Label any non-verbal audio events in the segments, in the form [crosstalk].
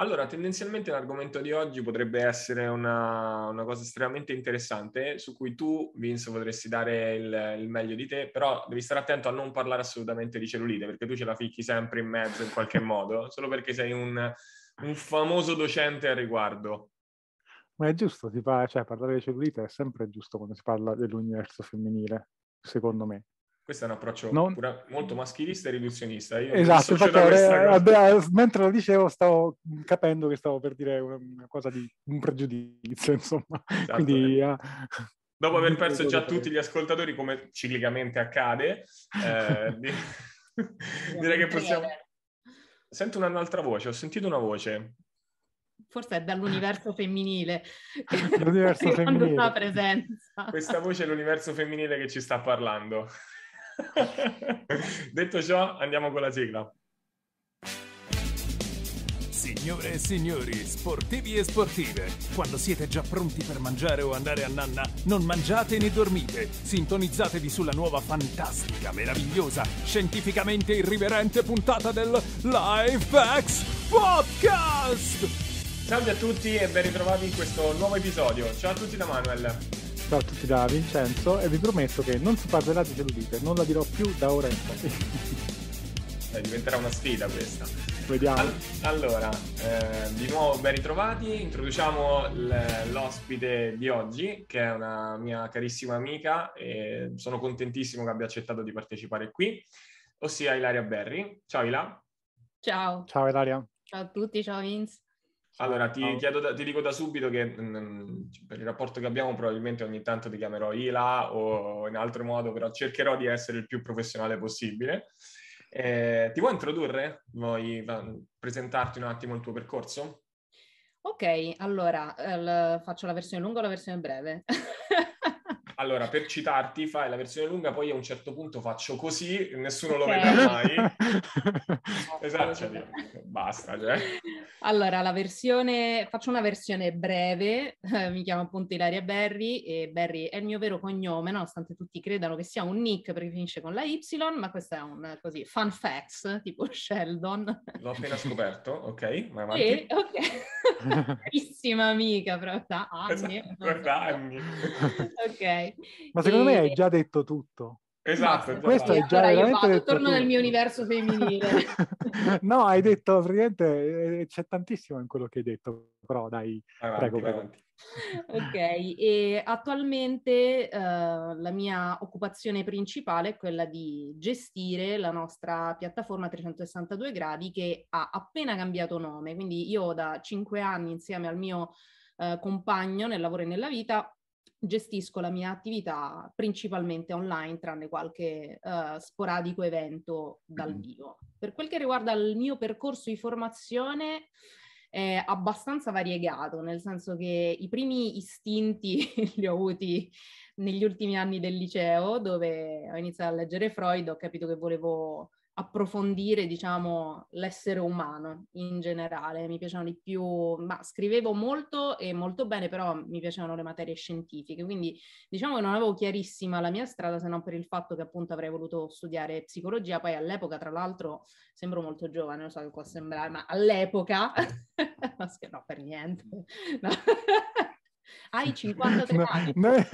Allora, tendenzialmente l'argomento di oggi potrebbe essere una, una, cosa estremamente interessante su cui tu, Vince, potresti dare il, il, meglio di te, però devi stare attento a non parlare assolutamente di cellulite, perché tu ce la ficchi sempre in mezzo in qualche modo, [laughs] solo perché sei un, un famoso docente al riguardo. Ma è giusto, fa, cioè, parlare di cellulite è sempre giusto quando si parla dell'universo femminile, secondo me. Questo è un approccio non... pure, molto maschilista e riduzionista. Io esatto, infatti, eh, mentre lo dicevo stavo capendo che stavo per dire una, una cosa di un pregiudizio, [laughs] insomma. Esatto. Quindi, eh. Dopo aver [laughs] perso già tutti gli ascoltatori, come ciclicamente accade, eh, di... [laughs] direi che possiamo... Sento un'altra voce, ho sentito una voce. Forse è dall'universo femminile. L'universo femminile. Una presenza. Questa voce è l'universo femminile che ci sta parlando. [laughs] Detto ciò, andiamo con la sigla. Signore e signori, sportivi e sportive, quando siete già pronti per mangiare o andare a nanna, non mangiate né dormite. Sintonizzatevi sulla nuova fantastica, meravigliosa, scientificamente irriverente puntata del LifeX Podcast! Salve a tutti e ben ritrovati in questo nuovo episodio. Ciao a tutti da Manuel. Ciao a tutti da Vincenzo e vi prometto che non si parlerà di cellulite, non la dirò più da ora in poi. Eh, diventerà una sfida questa. Vediamo. All- allora, eh, di nuovo ben ritrovati, introduciamo l- l'ospite di oggi che è una mia carissima amica e sono contentissimo che abbia accettato di partecipare qui, ossia Ilaria Berri. Ciao Ila. Ciao. Ciao Ilaria. Ciao a tutti, ciao Vince. Allora, ti, da, ti, dico da subito che mh, mm, per il rapporto che abbiamo probabilmente ogni tanto ti chiamerò Ila o in altro modo, però cercherò di essere il più professionale possibile. Eh, ti vuoi introdurre? Vuoi presentarti un attimo il tuo percorso? Ok, allora eh, faccio la versione lunga o la versione breve? [laughs] allora, per citarti, fai la versione lunga, poi a un certo punto faccio così, nessuno lo vedrà mai. [laughs] esatto, cioè, basta. Cioè. Allora, la versione, faccio una versione breve, eh, [laughs] mi chiamo appunto Ilaria Berry e Berry è il mio vero cognome, nonostante tutti credano che sia un nick perché finisce con la Y, ma questo è un così fun facts, tipo Sheldon. L'ho appena scoperto, ok, vai [laughs] avanti. E, ok, [laughs] carissima amica, proprio da anni. Esatto, da anni. [laughs] ok. Ma secondo e... me hai già detto tutto. Esatto, Ma questo è già allora veramente io vado, torno nel mio universo femminile. [laughs] no, hai detto praticamente eh, c'è tantissimo in quello che hai detto, però dai, avanti, prego, prego. Ok, e attualmente uh, la mia occupazione principale è quella di gestire la nostra piattaforma 362 gradi che ha appena cambiato nome, quindi io da cinque anni insieme al mio uh, compagno nel lavoro e nella vita gestisco la mia attività principalmente online, tranne qualche uh, sporadico evento dal vivo. Per quel che riguarda il mio percorso di formazione, è abbastanza variegato, nel senso che i primi istinti [laughs] li ho avuti negli ultimi anni del liceo, dove ho iniziato a leggere Freud, ho capito che volevo approfondire, diciamo, l'essere umano in generale. Mi piacevano di più, ma scrivevo molto e molto bene, però mi piacevano le materie scientifiche, quindi diciamo che non avevo chiarissima la mia strada se non per il fatto che appunto avrei voluto studiare psicologia, poi all'epoca tra l'altro sembro molto giovane, non so che può sembrare, ma all'epoca, [laughs] no, per niente, no. Hai [laughs] 53 no, anni. Noi,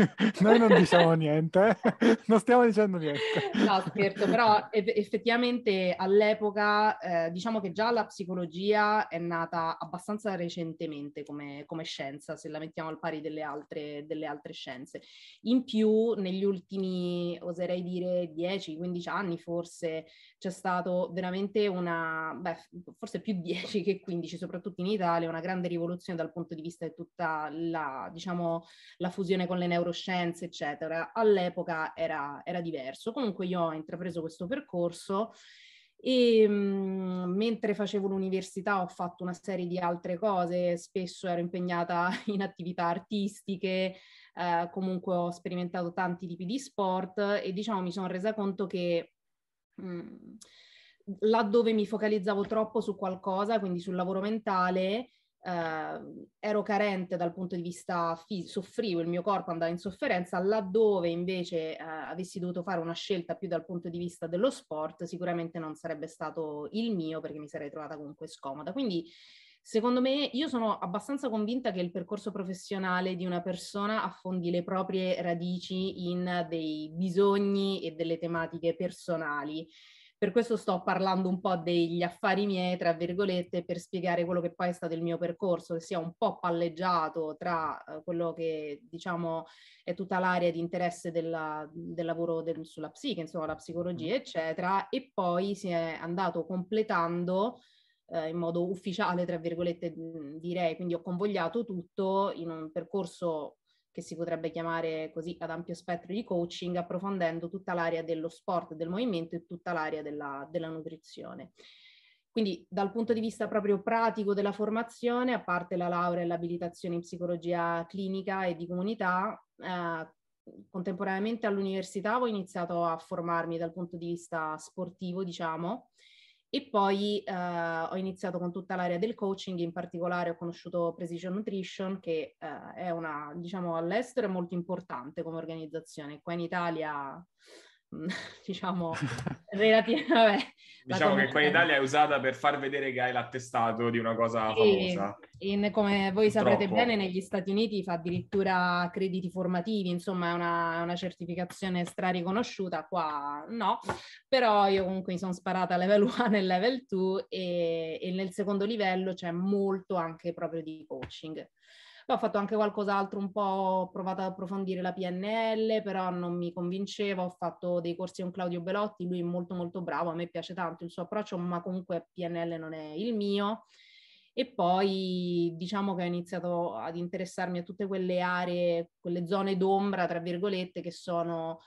noi, non diciamo [laughs] niente, [laughs] non stiamo dicendo niente. No, scherzo, però effettivamente all'epoca eh, diciamo che già la psicologia è nata abbastanza recentemente come, come scienza, se la mettiamo al pari delle altre, delle altre scienze. In più, negli ultimi, oserei dire, 10-15 anni forse, c'è stato veramente una, beh, forse più 10 che 15, soprattutto in Italia, una grande rivoluzione dal punto di vista di tutta la, diciamo, la fusione con le neuroscienze, eccetera. All'epoca era, era diverso. Comunque io ho intrapreso questo percorso e mh, mm, mentre facevo l'università ho fatto una serie di altre cose, spesso ero impegnata [laughs] in attività artistiche, eh, comunque ho sperimentato tanti tipi di sport e diciamo mi sono resa conto che mh, mm, laddove mi focalizzavo troppo su qualcosa, quindi sul lavoro mentale, eh, ero carente dal punto di vista fisico, soffrivo, il mio corpo andava in sofferenza, laddove invece eh, avessi dovuto fare una scelta più dal punto di vista dello sport, sicuramente non sarebbe stato il mio perché mi sarei trovata comunque scomoda. Quindi Secondo me, io sono abbastanza convinta che il percorso professionale di una persona affondi le proprie radici in dei bisogni e delle tematiche personali. Per questo sto parlando un po' degli affari miei, tra virgolette, per spiegare quello che poi è stato il mio percorso, che sia un po' palleggiato tra uh, quello che diciamo è tutta l'area di interesse della, del lavoro del, sulla psiche, insomma la psicologia, eccetera, e poi si è andato completando eh, in modo ufficiale, tra virgolette, direi, quindi ho convogliato tutto in un percorso che si potrebbe chiamare così ad ampio spettro di coaching, approfondendo tutta l'area dello sport, del movimento e tutta l'area della, della nutrizione. Quindi dal punto di vista proprio pratico della formazione, a parte la laurea e l'abilitazione in psicologia clinica e di comunità, eh, contemporaneamente all'università ho iniziato a formarmi dal punto di vista sportivo, diciamo, e poi eh, ho iniziato con tutta l'area del coaching, in particolare ho conosciuto Precision Nutrition, che eh, è una, diciamo, all'estero è molto importante come organizzazione. Qua in Italia [laughs] diciamo, [laughs] relativamente... diciamo che qua in Italia è usata per far vedere che hai l'attestato di una cosa e, famosa. In, come voi Purtroppo. saprete bene, negli Stati Uniti fa addirittura crediti formativi, insomma è una, una certificazione strariconosciuta, qua no, però io comunque mi sono sparata a level [laughs] 1 e level 2 e, e nel secondo livello c'è molto anche proprio di coaching. Poi ho fatto anche qualcos'altro un po', ho provato ad approfondire la PNL, però non mi convinceva, ho fatto dei corsi con Claudio Belotti, lui è molto molto bravo, a me piace tanto il suo approccio, ma comunque PNL non è il mio. E poi diciamo che ho iniziato ad interessarmi a tutte quelle aree, quelle zone d'ombra, tra virgolette, che sono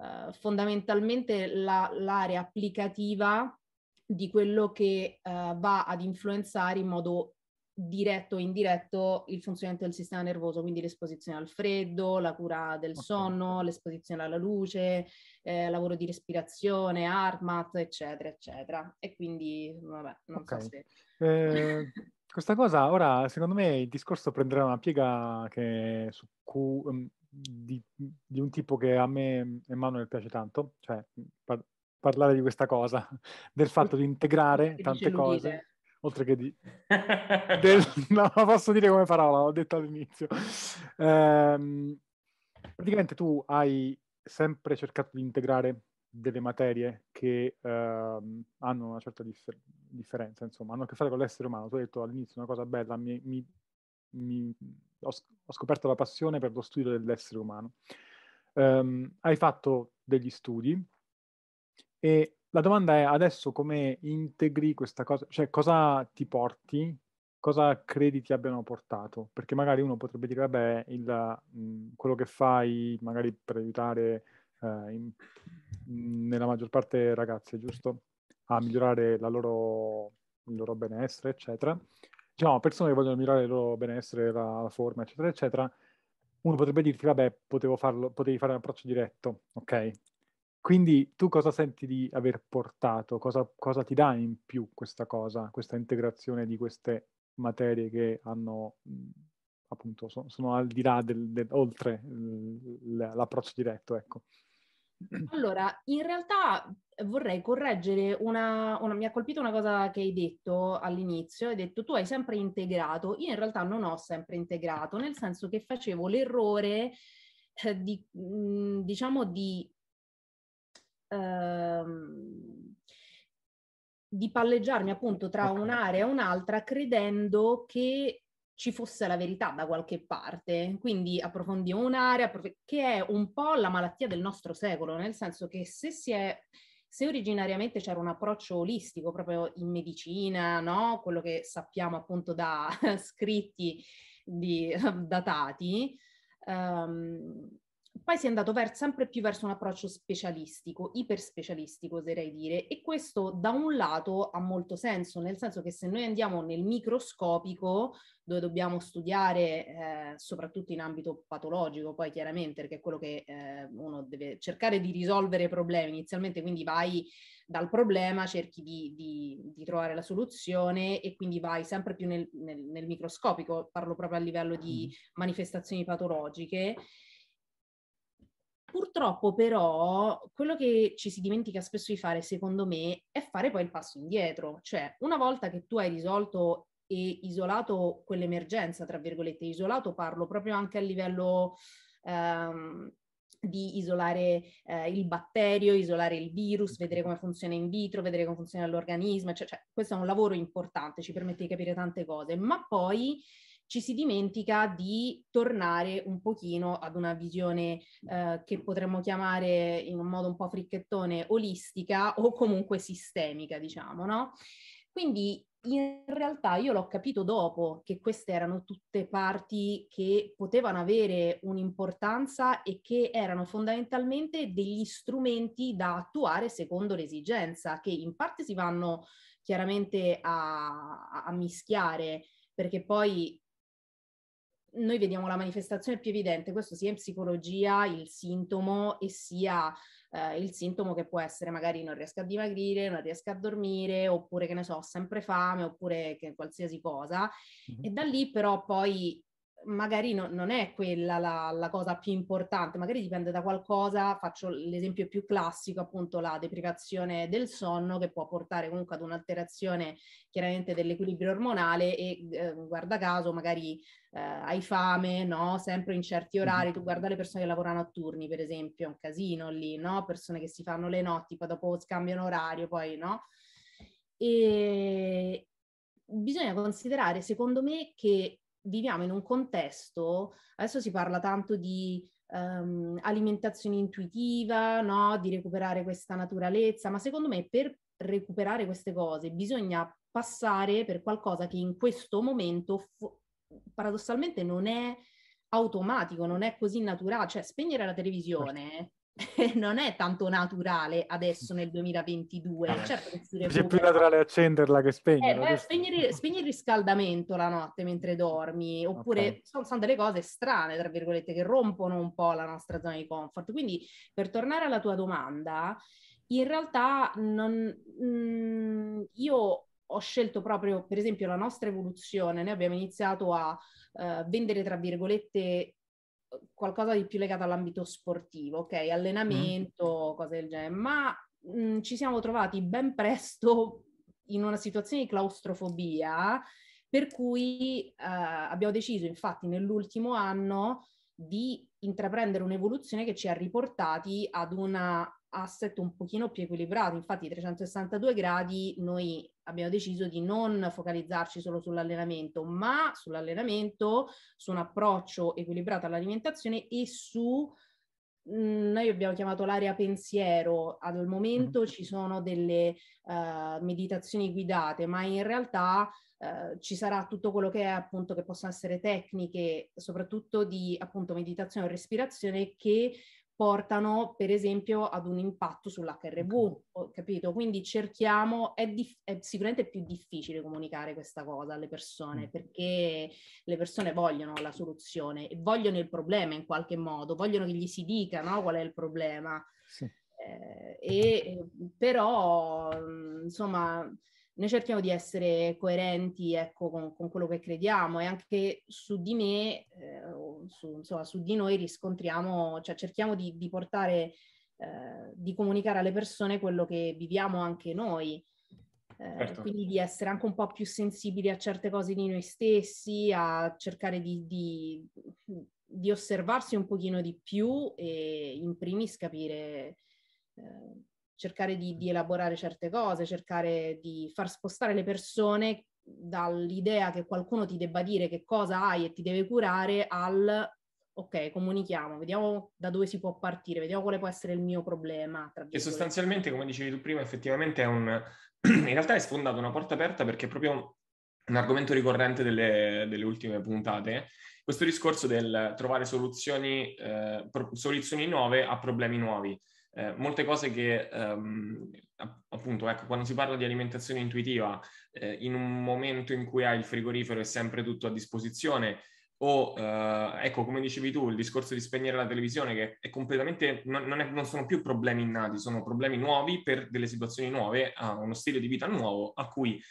eh, fondamentalmente la, l'area applicativa di quello che uh, va ad influenzare in modo diretto o indiretto il funzionamento del sistema nervoso, quindi l'esposizione al freddo, la cura del okay. sonno, l'esposizione alla luce, eh, lavoro di respirazione, ARMAT, eccetera, eccetera. E quindi, vabbè, non okay. so se... Eh, [laughs] questa cosa ora, secondo me, il discorso prenderà una piega che, su cui, um, di, di, un tipo che a me e Manuel piace tanto, cioè par- parlare di questa cosa, [laughs] del fatto di integrare tante cose oltre che di... [laughs] del... no, posso dire come parola, l'ho detto all'inizio. Ehm, praticamente tu hai sempre cercato di integrare delle materie che ehm, hanno una certa differ- differenza, insomma, hanno a che fare con l'essere umano. Tu hai detto all'inizio una cosa bella, mi, mi, mi, ho, ho, scoperto la passione per lo studio dell'essere umano. Um, hai fatto degli studi e la domanda è adesso come integri questa cosa, cioè cosa ti porti, cosa credi ti abbiano portato? Perché magari uno potrebbe dire, vabbè, il, mh, mhmm, quello che fai magari per aiutare eh, in, nella maggior parte ragazze, giusto? A migliorare loro, il loro benessere, eccetera. Diciamo, persone che vogliono migliorare il loro benessere, la, la forma, eccetera, eccetera. Uno potrebbe dirti, vabbè, potevo farlo, potevi fare un approccio diretto, ok? Quindi tu cosa senti di aver portato? Cosa, cosa, ti dà in più questa cosa, questa integrazione di queste materie che hanno mhmm, appunto sono, sono al di là del, del oltre l'approccio diretto, ecco. [clears throat] Allora, in realtà vorrei correggere una, una, mi ha colpito una cosa che hai detto all'inizio, hai detto tu hai sempre integrato, io in realtà non ho sempre integrato, nel senso che facevo l'errore eh, di, mhmm, diciamo, di ehm, di palleggiarmi appunto tra okay. un'area e un'altra credendo che ci fosse la verità da qualche parte. Quindi approfondiamo un'area che è un po' la malattia del nostro secolo, nel senso che se si è se originariamente c'era un approccio olistico proprio in medicina, no? quello che sappiamo appunto da [laughs] scritti di, datati, um, poi si è andato ver- sempre più verso un approccio specialistico, iperspecialistico oserei dire, e questo da un lato ha molto senso, nel senso che se noi andiamo nel microscopico, dove dobbiamo studiare eh, soprattutto in ambito patologico, poi chiaramente, perché è quello che eh, uno deve cercare di risolvere i problemi inizialmente, quindi vai dal problema, cerchi di, di, di trovare la soluzione e quindi vai sempre più nel, nel, nel microscopico, parlo proprio a livello di manifestazioni patologiche. Purtroppo però quello che ci si dimentica spesso di fare, secondo me, è fare poi il passo indietro. Cioè, una volta che tu hai risolto e isolato quell'emergenza, tra virgolette, isolato parlo proprio anche a livello ehm, di isolare eh, il batterio, isolare il virus, vedere come funziona in vitro, vedere come funziona l'organismo, cioè, cioè, questo è un lavoro importante, ci permette di capire tante cose, ma poi ci si dimentica di tornare un pochino ad una visione eh, che potremmo chiamare in un modo un po' fricchettone olistica o comunque sistemica, diciamo, no? Quindi in realtà io l'ho capito dopo che queste erano tutte parti che potevano avere un'importanza e che erano fondamentalmente degli strumenti da attuare secondo l'esigenza, che in parte si vanno chiaramente a, a mischiare, perché poi noi vediamo la manifestazione più evidente, questo sia in psicologia, il sintomo e sia eh, il sintomo che può essere magari non riesco a dimagrire, non riesco a dormire, oppure che ne so, ho sempre fame, oppure che qualsiasi cosa. Mm-hmm. E da lì però poi magari no, non è quella la, la, cosa più importante, magari dipende da qualcosa, faccio l'esempio più classico, appunto la deprivazione del sonno che può portare comunque ad un'alterazione chiaramente dell'equilibrio ormonale e eh, guarda caso magari eh, hai fame, no? Sempre in certi orari, tu guarda le persone che lavorano a turni per esempio, è un casino lì, no? Persone che si fanno le notti, poi dopo scambiano orario, poi no? E bisogna considerare, secondo me, che viviamo in un contesto, adesso si parla tanto di um, alimentazione intuitiva, no? di recuperare questa naturalezza, ma secondo me per recuperare queste cose bisogna passare per qualcosa che in questo momento fo- paradossalmente non è automatico, non è così naturale, cioè spegnere la televisione [laughs] non è tanto naturale adesso nel 2022. Eh, certo che si È più naturale accenderla che spegnerla. Eh, spegnere, [laughs] spegne il riscaldamento la notte mentre dormi, oppure okay. sono, sono, delle cose strane, tra virgolette, che rompono un po' la nostra zona di comfort. Quindi, per tornare alla tua domanda, in realtà non, mh, mm, io ho scelto proprio, per esempio, la nostra evoluzione. Noi abbiamo iniziato a uh, vendere, tra virgolette, qualcosa di più legato all'ambito sportivo, ok? Allenamento, mm. cose del genere, ma mh, mm, ci siamo trovati ben presto in una situazione di claustrofobia, per cui eh, abbiamo deciso infatti nell'ultimo anno di intraprendere un'evoluzione che ci ha riportati ad una asset un pochino più equilibrato. Infatti 362 gradi noi abbiamo deciso di non focalizzarci solo sull'allenamento, ma sull'allenamento, su un approccio equilibrato all'alimentazione e su mm, noi abbiamo chiamato l'area pensiero, al momento mm-hmm. ci sono delle uh, meditazioni guidate, ma in realtà uh, ci sarà tutto quello che è appunto che possono essere tecniche, soprattutto di appunto meditazione o respirazione che portano per esempio ad un impatto sull'HRV, capito? Quindi cerchiamo, è, dif- è, sicuramente più difficile comunicare questa cosa alle persone mm. perché le persone vogliono la soluzione e vogliono il problema in qualche modo, vogliono che gli si dica no, qual è il problema. Sì. Eh, e, però, insomma, noi cerchiamo di essere coerenti ecco, con, con, quello che crediamo e anche su di me, eh, su, insomma, su di noi riscontriamo, cioè cerchiamo di, di portare, eh, di comunicare alle persone quello che viviamo anche noi. Eh, certo. Quindi di essere anche un po' più sensibili a certe cose di noi stessi, a cercare di, di, di osservarsi un pochino di più e in primis capire eh, cercare di, di elaborare certe cose, cercare di far spostare le persone dall'idea che qualcuno ti debba dire che cosa hai e ti deve curare al ok, comunichiamo, vediamo da dove si può partire, vediamo quale può essere il mio problema. E sostanzialmente, come dicevi tu prima, effettivamente è un... [clears throat] in realtà è sfondato una porta aperta perché è proprio un argomento ricorrente delle, delle ultime puntate, questo discorso del trovare soluzioni, eh, pro- soluzioni nuove a problemi nuovi eh, molte cose che ehm, appunto, ecco, quando si parla di alimentazione intuitiva, eh, in un momento in cui hai il frigorifero è sempre tutto a disposizione, o eh, ecco, come dicevi tu, il discorso di spegnere la televisione, che è completamente, non, non, è, non, sono più problemi innati, sono problemi nuovi per delle situazioni nuove, a uno stile di vita nuovo, a cui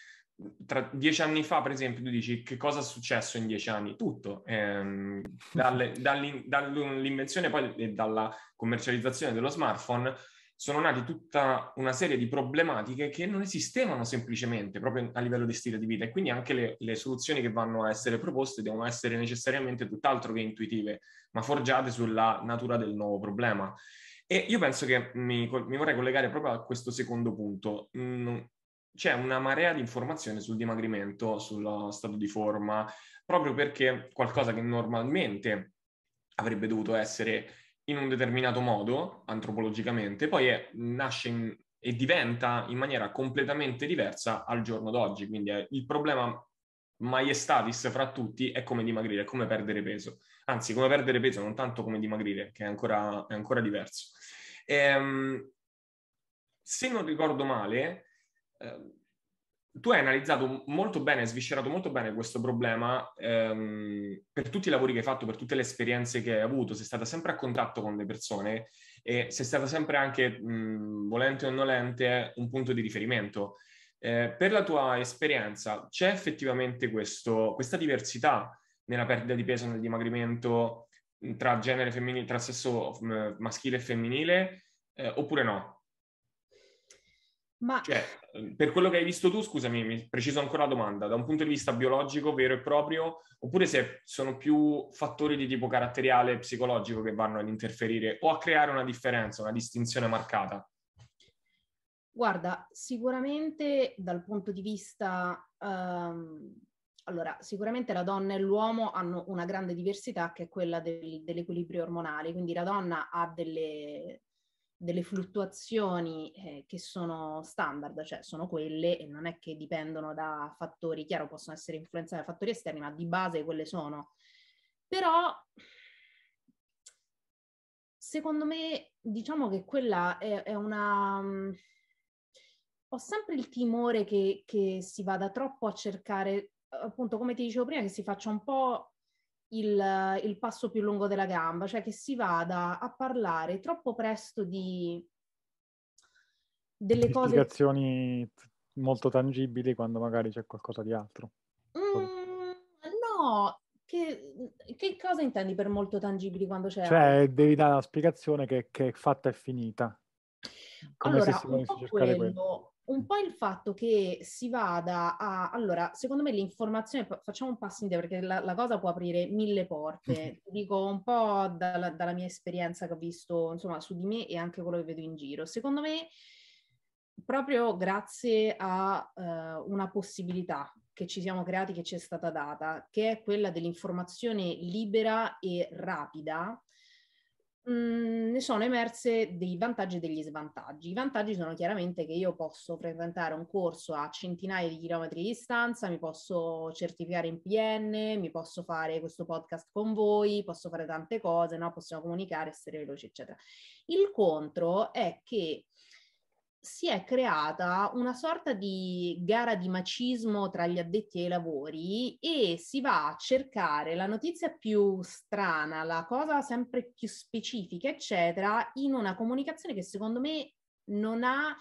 tra dieci anni fa, per esempio, tu dici che cosa è successo in dieci anni? Tutto, ehm, dalle, [laughs] dall'invenzione poi e dalla commercializzazione dello smartphone sono nati tutta una serie di problematiche che non esistevano semplicemente proprio a livello di stile di vita e quindi anche le, le soluzioni che vanno a essere proposte devono essere necessariamente tutt'altro che intuitive, ma forgiate sulla natura del nuovo problema. E io penso che mi, mi vorrei collegare proprio a questo secondo punto. Mm, c'è una marea di informazioni sul dimagrimento, sullo stato di forma, proprio perché qualcosa che normalmente avrebbe dovuto essere in un determinato modo, antropologicamente, poi è, nasce in, e diventa in maniera completamente diversa al giorno d'oggi. Quindi è, il problema maiestatis fra tutti è come dimagrire, è come perdere peso. Anzi, come perdere peso, non tanto come dimagrire, che è ancora, è ancora diverso. Ehm, se non ricordo male, tu hai analizzato molto bene, sviscerato molto bene questo problema ehm, per tutti i lavori che hai fatto, per tutte le esperienze che hai avuto, sei stata sempre a contatto con le persone e sei stata sempre anche, mh, volente o nolente, un punto di riferimento. Eh, per la tua esperienza c'è effettivamente questo, questa diversità nella perdita di peso, nel dimagrimento tra genere femminile, tra sesso maschile e femminile, eh, oppure no? Ma... Cioè, per quello che hai visto tu, scusami, mi preciso ancora la domanda, da un punto di vista biologico vero e proprio, oppure se sono più fattori di tipo caratteriale e psicologico che vanno ad interferire o a creare una differenza, una distinzione marcata? Guarda, sicuramente dal punto di vista... Um, allora, sicuramente la donna e l'uomo hanno una grande diversità che è quella del, dell'equilibrio ormonale, quindi la donna ha delle delle fluttuazioni eh, che sono standard, cioè sono quelle e non è che dipendono da fattori, chiaro possono essere influenzati da fattori esterni, ma di base quelle sono. Però secondo me diciamo che quella è, è una... Um, ho sempre il timore che, che si vada troppo a cercare, appunto come ti dicevo prima, che si faccia un po' il, il, passo più lungo della gamba, cioè che si vada a parlare troppo presto di delle cose... Spiegazioni molto tangibili quando magari c'è qualcosa di altro. Mm, no, che, che, cosa intendi per molto tangibili quando c'è... Cioè, devi dare la spiegazione che, che è fatta e finita. Come allora, volesse cercare quello, quello un po' il fatto che si vada a... Allora, secondo me l'informazione, facciamo un passo indietro perché la, la cosa può aprire mille porte. [laughs] Dico un po' dalla, dalla, mia esperienza che ho visto, insomma, su di me e anche quello che vedo in giro. Secondo me, proprio grazie a uh, una possibilità che ci siamo creati, che ci è stata data, che è quella dell'informazione libera e rapida, Mhmm, ne sono emerse dei vantaggi e degli svantaggi. I vantaggi sono chiaramente che io posso frequentare un corso a centinaia di chilometri di distanza, mi posso certificare in PN, mi posso fare questo podcast con voi, posso fare tante cose, no? possiamo comunicare, essere veloci, eccetera. Il contro è che si è creata una sorta di gara di macismo tra gli addetti ai lavori e si va a cercare la notizia più strana, la cosa sempre più specifica, eccetera, in una comunicazione che secondo me non ha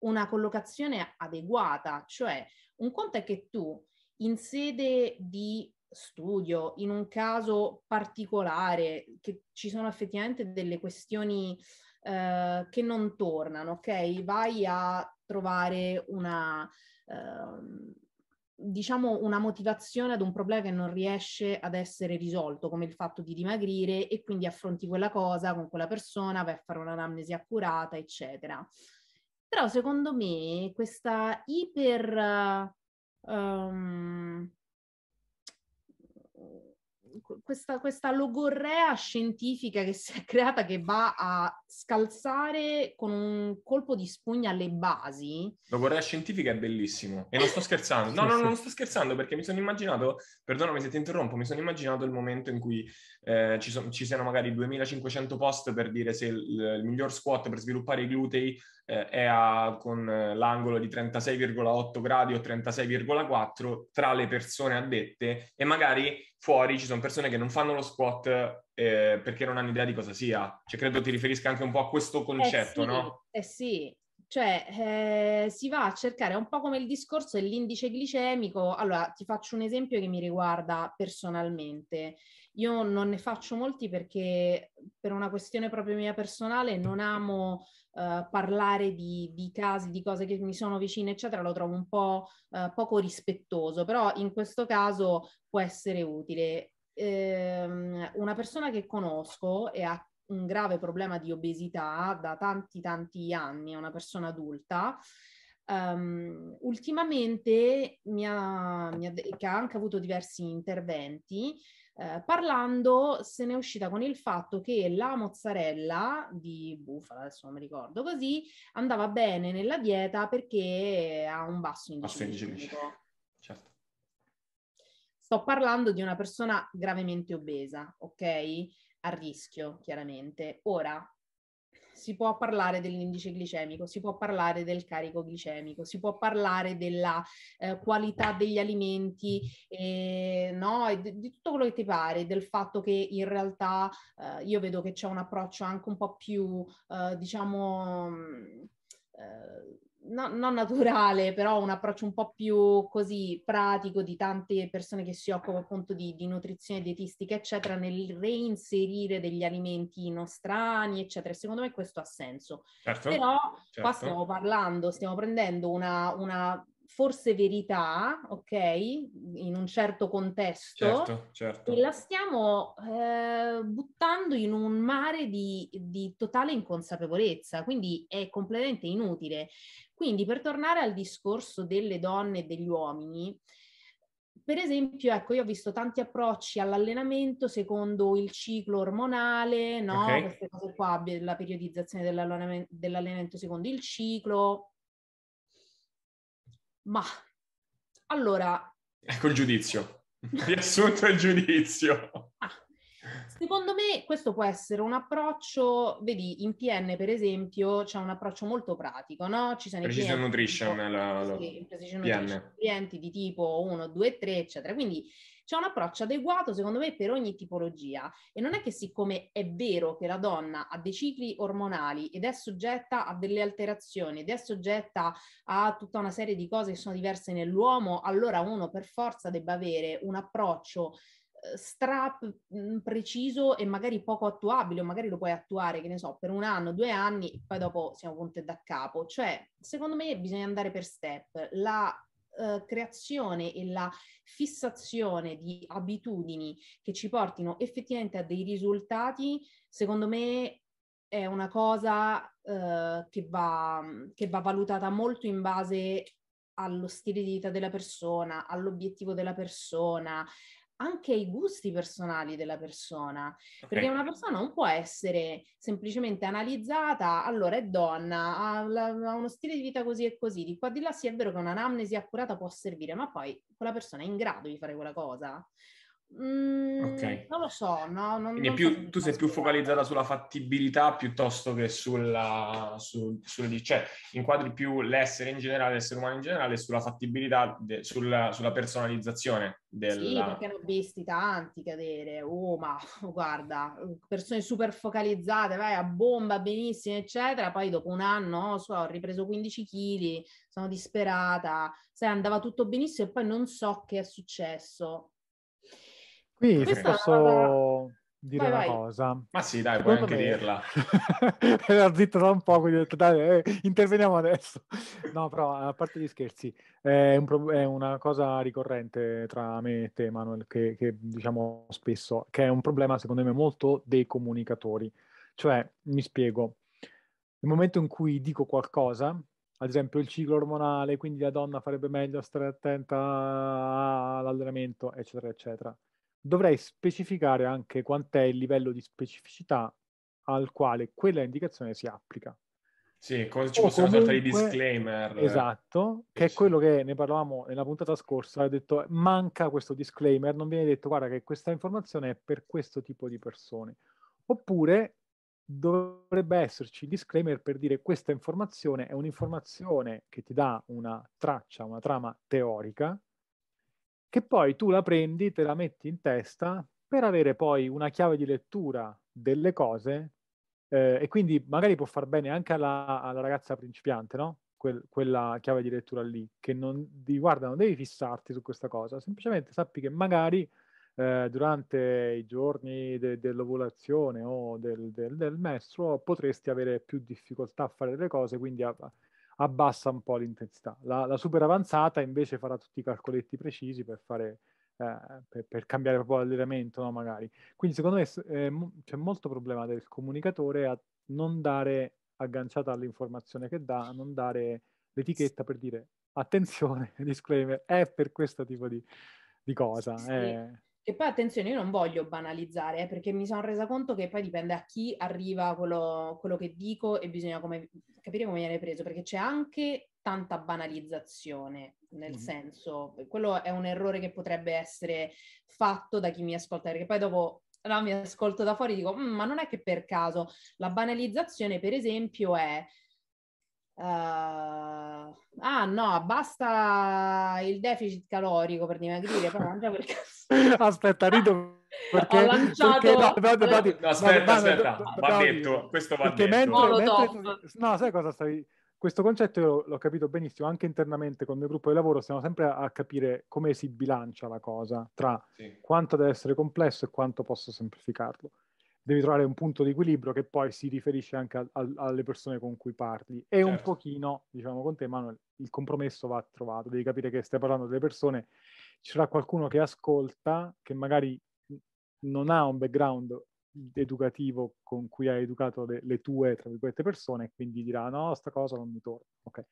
una collocazione adeguata. Cioè, un conto è che tu in sede di studio, in un caso particolare, che ci sono effettivamente delle questioni eh, che non tornano, ok? Vai a trovare una, eh, diciamo, una motivazione ad un problema che non riesce ad essere risolto, come il fatto di dimagrire, e quindi affronti quella cosa con quella persona, vai a fare un'anamnesi accurata, eccetera. Però secondo me questa iper... Um, questa, questa logorrea scientifica che si è [laughs] creata che va a scalzare con un colpo di spugna le basi. Logorrea scientifica è bellissimo e non sto [laughs] scherzando. No, no, no, non sto scherzando perché mi sono immaginato, perdonami se ti interrompo, mi sono immaginato il momento in cui eh, ci, so, ci, siano magari 2500 post per dire se il, il miglior squat per sviluppare i glutei eh, è a, con eh, l'angolo di 36,8 gradi o 36,4 tra le persone addette e magari fuori ci sono persone che non fanno lo squat eh, perché non hanno idea di cosa sia. Cioè, credo ti riferisca anche un po' a questo concetto, eh sì, no? Eh sì, Cioè, eh, si va a cercare, un po' come il discorso dell'indice glicemico. Allora, ti faccio un esempio che mi riguarda personalmente. Io non ne faccio molti perché per una questione proprio mia personale non amo uh, parlare di, di, casi, di cose che mi sono vicine, eccetera, lo trovo un po' uh, poco rispettoso, però in questo caso può essere utile. Ehm, una persona che conosco e ha un grave problema di obesità da tanti tanti anni, è una persona adulta, Um, ultimamente mi ha, che ha anche avuto diversi interventi, eh, parlando se ne è uscita con il fatto che la mozzarella di bufala, adesso non mi ricordo così, andava bene nella dieta perché ha un basso indice glicemico. Certo. Sto parlando di una persona gravemente obesa, ok? A rischio, chiaramente. Ora, si può parlare dell'indice glicemico, si può parlare del carico glicemico, si può parlare della eh, qualità degli alimenti, eh, no? e di, di, tutto quello che ti pare, del fatto che in realtà eh, io vedo che c'è un approccio anche un po' più, eh, diciamo, mm, eh, no, non naturale, però un approccio un po' più così pratico di tante persone che si occupano appunto di, di nutrizione dietistica, eccetera, nel reinserire degli alimenti nostrani, eccetera. Secondo me questo ha senso. Certo, però certo. qua stiamo parlando, stiamo prendendo una, una forse verità, ok, in un certo contesto, certo, certo. e la stiamo eh, buttando in un mare di, di, totale inconsapevolezza, quindi è completamente inutile. Quindi per tornare al discorso delle donne e degli uomini, per esempio, ecco, io ho visto tanti approcci all'allenamento secondo il ciclo ormonale, no? Okay. Queste cose qua, la periodizzazione dell'allenamento, dell'allenamento secondo il ciclo, ma allora... Ecco il giudizio. [laughs] Riassunto il giudizio. Ah, secondo me questo può essere un approccio, vedi, in PN per esempio c'è un approccio molto pratico, no? Ci sono Precision Nutrition, tipo, la, sì, Precision Nutrition, clienti di tipo 1, 2, 3, eccetera. Quindi c'è un approccio adeguato secondo me per ogni tipologia e non è che siccome è vero che la donna ha dei cicli ormonali ed è soggetta a delle alterazioni ed è soggetta a tutta una serie di cose che sono diverse nell'uomo, allora uno per forza debba avere un approccio eh, strap mm, preciso e magari poco attuabile o magari lo puoi attuare, che ne so, per un anno, due anni poi dopo siamo punti da capo. Cioè, secondo me bisogna andare per step. La uh, creazione e la fissazione di abitudini che ci portino effettivamente a dei risultati, secondo me è una cosa uh, che, va, che va valutata molto in base allo stile di vita della persona, all'obiettivo della persona, anche ai gusti personali della persona, okay. perché una persona non può essere semplicemente analizzata, allora è donna, ha, ha, uno stile di vita così e così, di qua di là sì è vero che un'anamnesi accurata può servire, ma poi quella persona è in grado di fare quella cosa. Mm, okay. Non lo so, no? Non, non più, so tu sei più focalizzata sulla fattibilità piuttosto che sulla, su, sulle, cioè inquadri più l'essere in generale, l'essere umano in generale, sulla fattibilità, de, sulla, sulla, personalizzazione del... Sì, perché ne ho visti tanti cadere, oh ma [laughs] guarda, persone super focalizzate, vai a bomba, benissimo, eccetera, poi dopo un anno, oh, so, ho ripreso 15 kg, sono disperata, sai, andava tutto benissimo e poi non so che è successo Qui se posso dire vai, una vai. cosa. Ma sì, dai, Secondo puoi anche me... dirla. [laughs] Era zitto da un po', quindi ho detto, dai, eh, interveniamo adesso. [laughs] No, però, a parte gli scherzi, è, un pro- è, una cosa ricorrente tra me e te, Manuel, che, che diciamo spesso, che è un problema, secondo me, molto dei comunicatori. Cioè, mi spiego, nel momento in cui dico qualcosa, ad esempio il ciclo ormonale, quindi la donna farebbe meglio a stare attenta all'allenamento, eccetera, eccetera dovrei specificare anche quant'è il livello di specificità al quale quella indicazione si applica. Sì, come ci possono comunque, i disclaimer. Esatto, che è quello che ne parlavamo nella puntata scorsa, ho detto manca questo disclaimer, non viene detto guarda che questa informazione è per questo tipo di persone. Oppure dovrebbe esserci il disclaimer per dire questa informazione è un'informazione che ti dà una traccia, una trama teorica, che poi tu la prendi, te la metti in testa per avere poi una chiave di lettura delle cose Eh, e quindi magari può far bene anche alla, alla ragazza principiante, no? Quel, quella chiave di lettura lì, che non di guarda, non devi fissarti su questa cosa, semplicemente sappi che magari eh, durante i giorni de- dell'ovulazione o del, del, del mestruo potresti avere più difficoltà a fare delle cose, quindi a- abbassa un po' l'intensità. La, la, super avanzata invece farà tutti i calcoletti precisi per fare eh, per, per, cambiare proprio l'allenamento, no? magari. Quindi secondo me eh, c'è molto problema del comunicatore a non dare agganciata all'informazione che dà, a non dare l'etichetta per dire attenzione, [laughs] disclaimer, è per questo tipo di, di cosa. Sì. Eh. E poi attenzione, io non voglio banalizzare, eh, perché mi sono resa conto che poi dipende a chi arriva quello, quello che dico e bisogna come, capire come viene preso, perché c'è anche tanta banalizzazione, nel mm-hmm. senso, quello è un errore che potrebbe essere fatto da chi mi ascolta, perché poi dopo no, mi ascolto da fuori e dico, mm, ma non è che per caso la banalizzazione, per esempio, è Uh, ah no, basta il deficit calorico per dimagrire, poi mangia quel cazzo. [laughs] Aspetta, rido [laughs] perché, ho lanciato perché, no, no, no, no, aspetta, aspetta, va detto, questo va detto. Mentre, mentre, no, sai cosa stavi questo concetto io l'ho capito benissimo, anche internamente con il mio gruppo di lavoro stiamo sempre a, a capire come si bilancia la cosa tra sì. quanto deve essere complesso e quanto posso semplificarlo. Devi trovare un punto di equilibrio che poi si riferisce anche a, a, alle persone con cui parli. E certo. un pochino, diciamo con te Manuel, il compromesso va trovato. Devi capire che stai parlando delle persone, ci sarà qualcuno che ascolta, che magari non ha un background educativo con cui hai educato le, le, tue, tra virgolette, persone, e quindi dirà no, sta cosa non mi torna. Ok.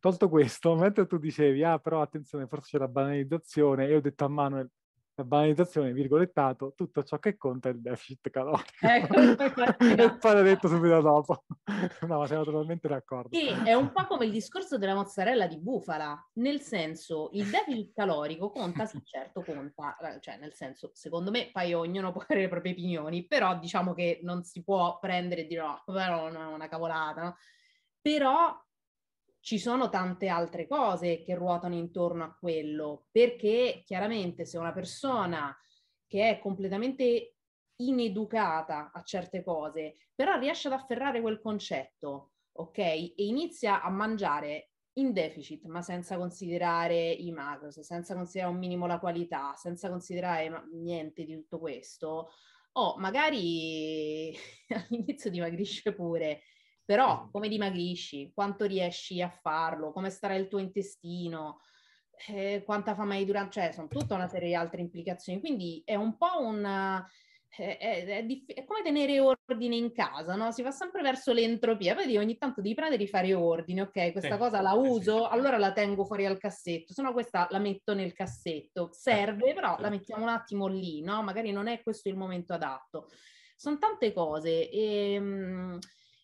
Tolto questo, [laughs] mentre tu dicevi, ah, però attenzione, forse c'è la banalizzazione, io ho detto a Manuel, la banalizzazione, virgolettato, tutto ciò che conta è il deficit calorico. Ecco, [laughs] e poi l'ho detto subito dopo. [laughs] no, ma siamo totalmente d'accordo. Sì, è un po' come il discorso della mozzarella di bufala, nel senso, il deficit calorico conta, sì, certo conta, eh, cioè nel senso, secondo me, poi ognuno [laughs] può avere le proprie opinioni, però diciamo che non si può prendere e dire no, però è una cavolata, no? Però ci sono tante altre cose che ruotano intorno a quello, perché chiaramente se una persona che è completamente ineducata a certe cose, però riesce ad afferrare quel concetto, ok? E inizia a mangiare in deficit, ma senza considerare i macros, senza considerare un minimo la qualità, senza considerare niente di tutto questo, o magari [laughs] all'inizio dimagrisce pure, però come dimagrisci, quanto riesci a farlo, come starà il tuo intestino, eh, quanta fame hai durante, cioè sono tutta una serie di altre implicazioni. Quindi è un po' una... È, è, è, diff- è, come tenere ordine in casa, no? Si va sempre verso l'entropia, vedi ogni tanto devi prendere e fare ordine, ok? Questa sì, cosa la uso, sì. allora la tengo fuori al cassetto, se no questa la metto nel cassetto. Serve, però la mettiamo un attimo lì, no? Magari non è questo il momento adatto. Sono tante cose e... Mh,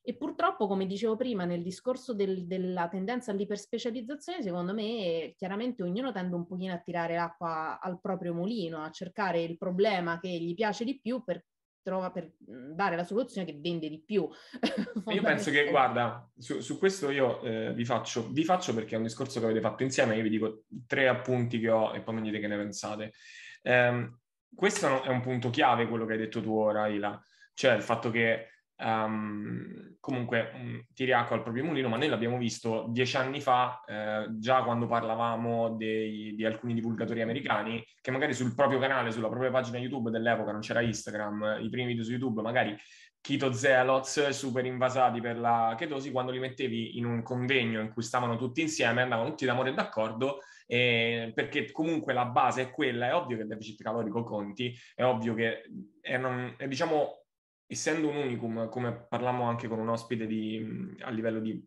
e purtroppo, come dicevo prima, nel discorso del, della tendenza all'iperspecializzazione, secondo me, chiaramente ognuno tende un pochino a tirare l'acqua al proprio mulino, a cercare il problema che gli piace di più per, trova, per dare la soluzione che vende di più. [laughs] io penso che, guarda, su, su questo io eh, vi, faccio, vi faccio perché è un discorso che avete fatto insieme, io vi dico tre appunti che ho e poi mi dite che ne pensate. Eh, questo è un punto chiave, quello che hai detto tu ora, Ila, cioè il fatto che Um, comunque um, tiri acqua al proprio mulino, ma noi l'abbiamo visto dieci anni fa, eh, già quando parlavamo dei, di alcuni divulgatori americani, che magari sul proprio canale, sulla propria pagina YouTube dell'epoca, non c'era Instagram, i primi video su YouTube, magari Keto Zealots super invasati per la chetosi, quando li mettevi in un convegno in cui stavano tutti insieme, andavano tutti d'amore e d'accordo, eh, perché comunque la base è quella, è ovvio che il deficit calorico conti, è ovvio che è, non, è diciamo essendo un unicum, come parlammo anche con un ospite di, a livello di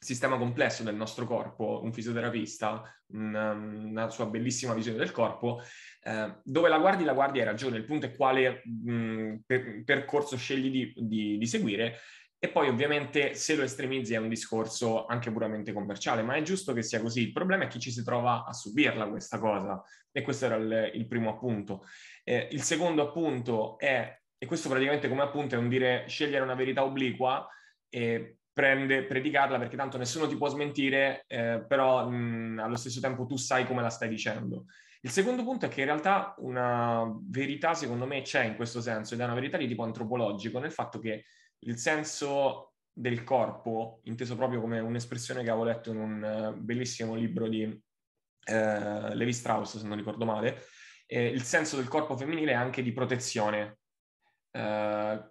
sistema complesso del nostro corpo, un fisioterapista, una, una sua bellissima visione del corpo, eh, dove la guardi, la guardi hai ragione, il punto è quale mh, per, percorso scegli di, di, di seguire e poi ovviamente se lo estremizzi è un discorso anche puramente commerciale, ma è giusto che sia così. Il problema è chi ci si trova a subirla questa cosa e questo era il, il primo appunto. Eh, il secondo appunto è e questo praticamente come appunto è un dire scegliere una verità obliqua e prende, predicarla perché tanto nessuno ti può smentire, eh, però mh, allo stesso tempo tu sai come la stai dicendo. Il secondo punto è che in realtà una verità secondo me c'è in questo senso ed è una verità di tipo antropologico nel fatto che il senso del corpo, inteso proprio come un'espressione che avevo letto in un uh, bellissimo libro di uh, Levi Strauss, se non ricordo male, eh, il senso del corpo femminile è anche di protezione, uh,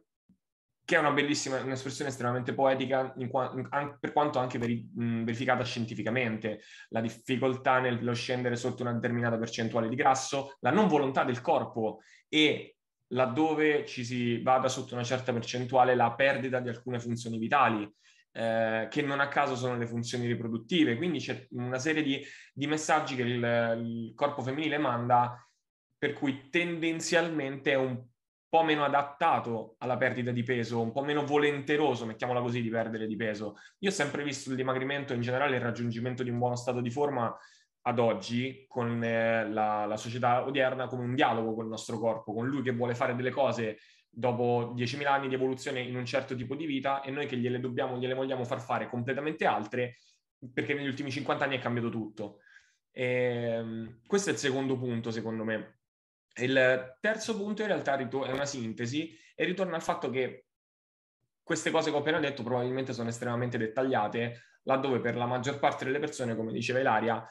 che è una bellissima, un'espressione estremamente poetica qua, in, per quanto anche veri, mh, verificata scientificamente. La difficoltà nello scendere sotto una determinata percentuale di grasso, la non volontà del corpo e laddove ci si vada sotto una certa percentuale la perdita di alcune funzioni vitali, eh, che non a caso sono le funzioni riproduttive. Quindi c'è una serie di, di messaggi che il, il corpo femminile manda per cui tendenzialmente è un po' meno adattato alla perdita di peso, un po' meno volenteroso, mettiamola così, di perdere di peso. Io ho sempre visto il dimagrimento, in generale il raggiungimento di un buono stato di forma ad oggi con eh, la, la, società odierna come un dialogo con il nostro corpo, con lui che vuole fare delle cose dopo 10.000 anni di evoluzione in un certo tipo di vita e noi che gliele dobbiamo, gliele vogliamo far fare completamente altre perché negli ultimi 50 anni è cambiato tutto. E, ehm, questo è il secondo punto, secondo me. Il terzo punto in realtà è una sintesi e ritorna al fatto che queste cose che ho appena detto probabilmente sono estremamente dettagliate, laddove per la maggior parte delle persone, come diceva Ilaria,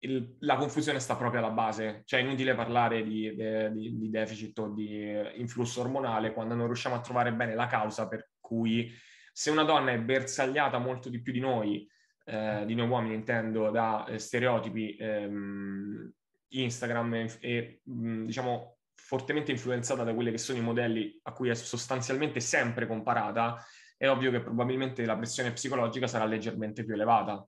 il, la confusione sta proprio alla base, cioè è inutile parlare di, di, di, deficit o di influsso ormonale quando non riusciamo a trovare bene la causa per cui se una donna è bersagliata molto di più di noi, eh, di noi uomini intendo, da eh, stereotipi ehm, Instagram e, e diciamo fortemente influenzata da quelli che sono i modelli a cui è sostanzialmente sempre comparata, è ovvio che probabilmente la pressione psicologica sarà leggermente più elevata.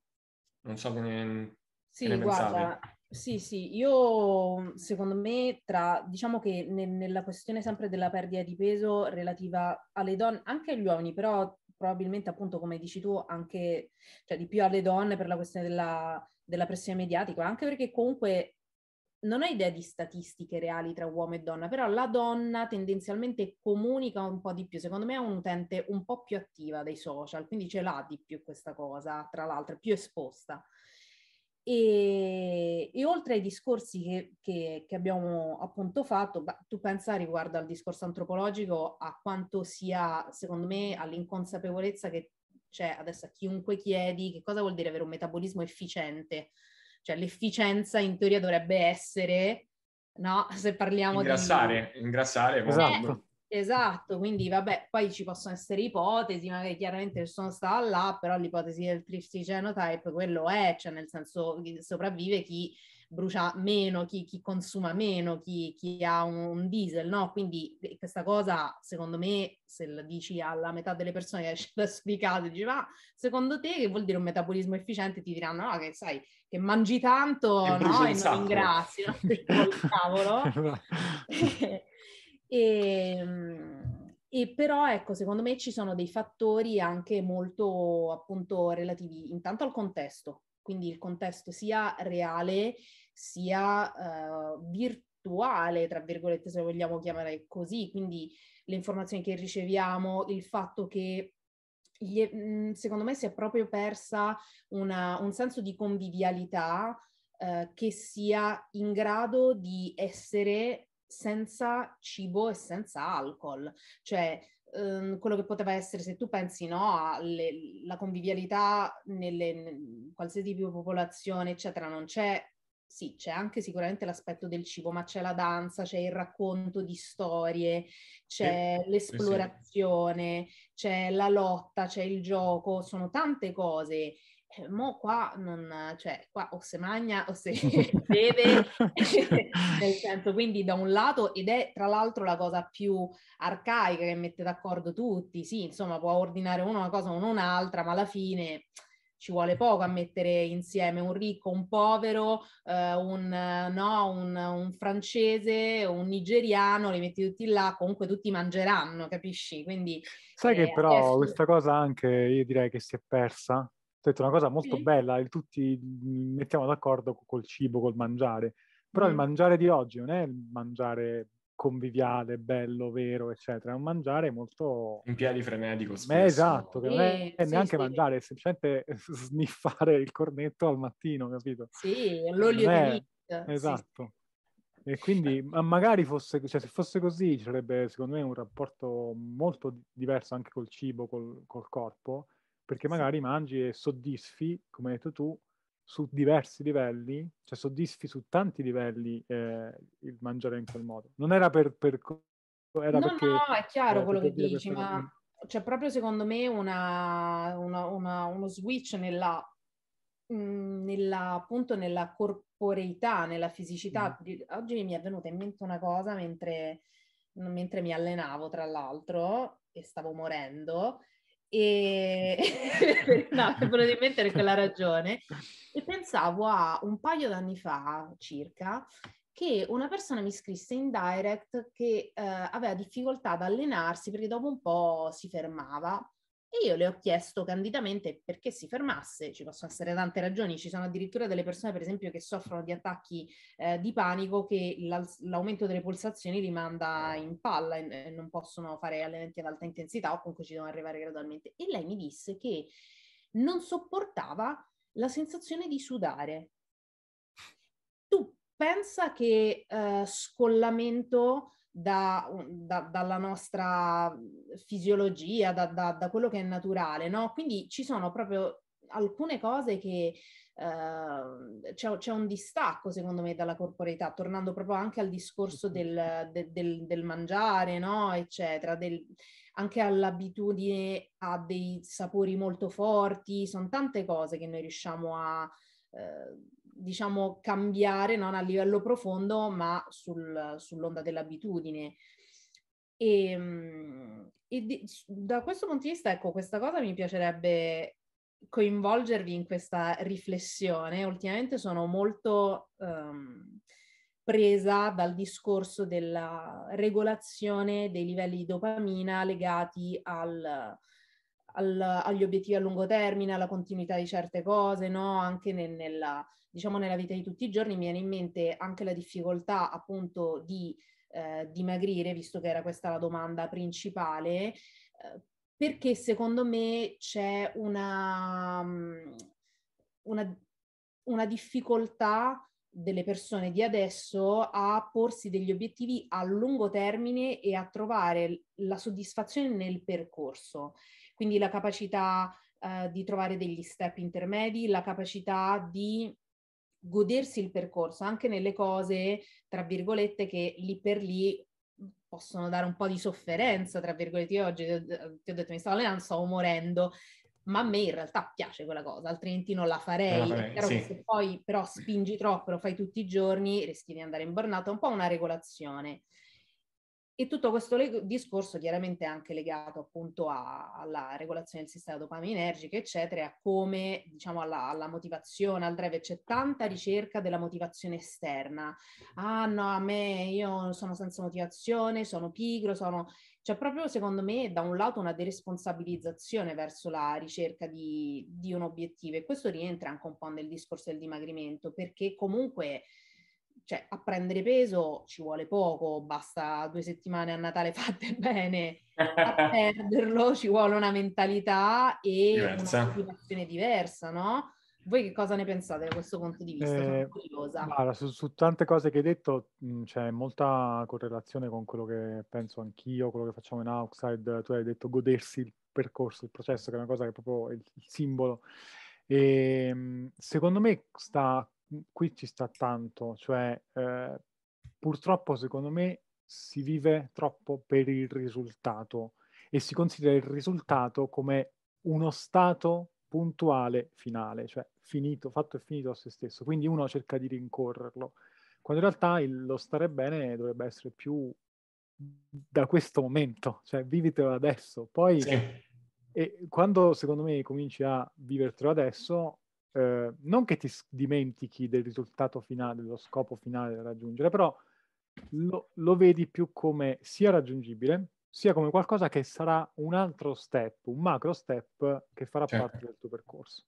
Non so che ne, sì, che ne guarda, sì, sì, io secondo me tra, diciamo che ne, nella questione sempre della perdita di peso relativa alle donne, anche agli uomini, però probabilmente appunto come dici tu anche, cioè di più alle donne per la questione della, della pressione mediatica, anche perché comunque non ho idea di statistiche reali tra uomo e donna, però la donna tendenzialmente comunica un po' di più. Secondo me è un utente un po' più attiva dei social, quindi ce l'ha di più questa cosa, tra l'altro, più esposta. E, e oltre ai discorsi che, che, che abbiamo appunto fatto, beh, tu pensa riguardo al discorso antropologico a quanto sia, secondo me, all'inconsapevolezza che c'è adesso a chiunque chiedi che cosa vuol dire avere un metabolismo efficiente cioè l'efficienza in teoria dovrebbe essere, no? [laughs] Se parliamo ingrassare, di... Ingrassare, esatto. Eh, esatto, quindi vabbè, poi ci possono essere ipotesi, magari chiaramente sono stata là, però l'ipotesi del thrifty genotype, quello è, cioè nel senso sopravvive chi brucia meno, chi, chi consuma meno, chi, chi ha un, un, diesel, no? Quindi questa cosa, secondo me, se la dici alla metà delle persone che esce adesso di casa, dici, ma secondo te che vuol dire un metabolismo efficiente? Ti diranno, no, che sai, che mangi tanto, e no? E non ingrassi, no? [laughs] cavolo. [laughs] e, e però ecco, secondo me ci sono dei fattori anche molto appunto relativi intanto al contesto, quindi il contesto sia reale sia uh, virtuale, tra virgolette, se vogliamo chiamare così, quindi le informazioni che riceviamo, il fatto che gli, mhmm, secondo me si è proprio persa una, un senso di convivialità uh, che sia in grado di essere senza cibo e senza alcol, cioè ehm, quello che poteva essere, se tu pensi no, alla convivialità nelle, in qualsiasi tipo di popolazione, eccetera, non c'è sì, c'è anche sicuramente l'aspetto del cibo, ma c'è la danza, c'è il racconto di storie, c'è sì, l'esplorazione, sì. c'è la lotta, c'è il gioco, sono tante cose. Eh, mo qua non, cioè, qua o se magna o se [laughs] beve, [laughs] nel senso, quindi da un lato, ed è tra l'altro la cosa più arcaica che mette d'accordo tutti, sì, insomma, può ordinare uno una cosa o un'altra, ma alla fine ci vuole poco a mettere insieme un ricco, un povero, eh, un, no, un, un, francese, un nigeriano, li metti tutti là, comunque tutti mangeranno, capisci? Quindi, Sai eh, che però adesso... questa cosa anche io direi che si è persa. Ho detto una cosa molto sì. bella, tutti mettiamo d'accordo col cibo, col mangiare, però mm. il mangiare di oggi non è il mangiare conviviale, bello, vero, eccetera. È un mangiare molto... In piedi frenetico spesso. Beh, esatto, che non è, sì, neanche sì, mangiare, è semplicemente [laughs] sniffare il cornetto al mattino, capito? Sì, l'olio di è... Esatto. E quindi ma magari fosse, cioè, se fosse così, ci sarebbe secondo me un rapporto molto diverso anche col cibo, col, col corpo, perché magari mangi e soddisfi, come hai detto tu, su diversi livelli, cioè soddisfi su tanti livelli eh, il mangiare in quel modo. Non era per... per era no, perché, no, è chiaro eh, quello che dici, ma c'è proprio secondo me una, una, una, uno switch nella, mh, nella, appunto nella corporeità, nella fisicità. Mm. Oggi mi è venuta in mente una cosa mentre, mentre mi allenavo, tra l'altro, e stavo morendo, e [laughs] no, mi è in mente per quella ragione. E pensavo a un paio d'anni fa circa che una persona mi scrisse in direct che eh, aveva difficoltà ad allenarsi perché dopo un po' si fermava e io le ho chiesto candidamente perché si fermasse, ci possono essere tante ragioni, ci sono addirittura delle persone per esempio che soffrono di attacchi eh, di panico che l'aumento delle pulsazioni li manda in palla e non possono fare allenamenti ad alta intensità o comunque ci devono arrivare gradualmente. E lei mi disse che non sopportava la sensazione di sudare. Tu pensa che eh, scollamento da, da, dalla nostra fisiologia, da, da, quello che è naturale, no? Quindi ci sono proprio alcune cose che Uh, c'è, c'è, un distacco secondo me dalla corporeità, tornando proprio anche al discorso del, de, del, del mangiare, no? eccetera, del, anche all'abitudine a dei sapori molto forti, sono tante cose che noi riusciamo a, uh, diciamo, cambiare non a livello profondo, ma sul, sull'onda dell'abitudine. E, ehm, e di, da questo punto di vista, ecco, questa cosa mi piacerebbe coinvolgervi in questa riflessione. Ultimamente sono molto um, presa dal discorso della regolazione dei livelli di dopamina legati al, al, agli obiettivi a lungo termine, alla continuità di certe cose, no? anche nel, nella, diciamo, nella vita di tutti i giorni. Mi viene in mente anche la difficoltà appunto di eh, dimagrire, visto che era questa la domanda principale, eh, perché secondo me c'è una, mm, una, una difficoltà delle persone di adesso a porsi degli obiettivi a lungo termine e a trovare la soddisfazione nel percorso quindi la capacità eh, di trovare degli step intermedi, la capacità di godersi il percorso, anche nelle cose, tra virgolette, che lì per lì possono dare un po' di sofferenza, tra virgolette. Io oggi ti ho detto mi stavo allenando, stavo morendo, ma a me in realtà piace quella cosa, altrimenti non la farei. È chiaro sì. se poi però spingi troppo, lo fai tutti i giorni, rischi di andare in burnout, è un po' una regolazione. E tutto questo leg- discorso chiaramente è anche legato appunto a, alla regolazione del sistema dopaminergico, eccetera, a come, diciamo, alla, alla, motivazione, al drive. C'è tanta ricerca della motivazione esterna. Ah no, a me, io sono senza motivazione, sono pigro, sono... C'è proprio, secondo me, da un lato una deresponsabilizzazione verso la ricerca di, di un obiettivo e questo rientra anche un po' nel discorso del dimagrimento, perché comunque cioè a prendere peso ci vuole poco, basta due settimane a Natale [laughs] fatte bene, a perderlo ci vuole una mentalità e diversa. una motivazione diversa, no? Voi che cosa ne pensate da questo punto di vista? Eh, allora, su, su, tante cose che hai detto mh, c'è molta correlazione con quello che penso anch'io, quello che facciamo in Outside. Tu hai detto godersi il percorso, il processo, che è una cosa che è proprio il, il simbolo. E, mh, secondo me sta qui ci sta tanto, cioè eh, purtroppo secondo me si vive troppo per il risultato e si considera il risultato come uno stato puntuale finale, cioè finito, fatto e finito a se stesso. Quindi uno cerca di rincorrerlo, quando in realtà il, lo stare bene dovrebbe essere più da questo momento, cioè vivitelo adesso. Poi sì. e quando secondo me cominci a vivertelo adesso, eh, non che ti dimentichi del risultato finale, dello scopo finale da raggiungere, però lo, lo, vedi più come sia raggiungibile, sia come qualcosa che sarà un altro step, un macro step che farà certo. parte del tuo percorso.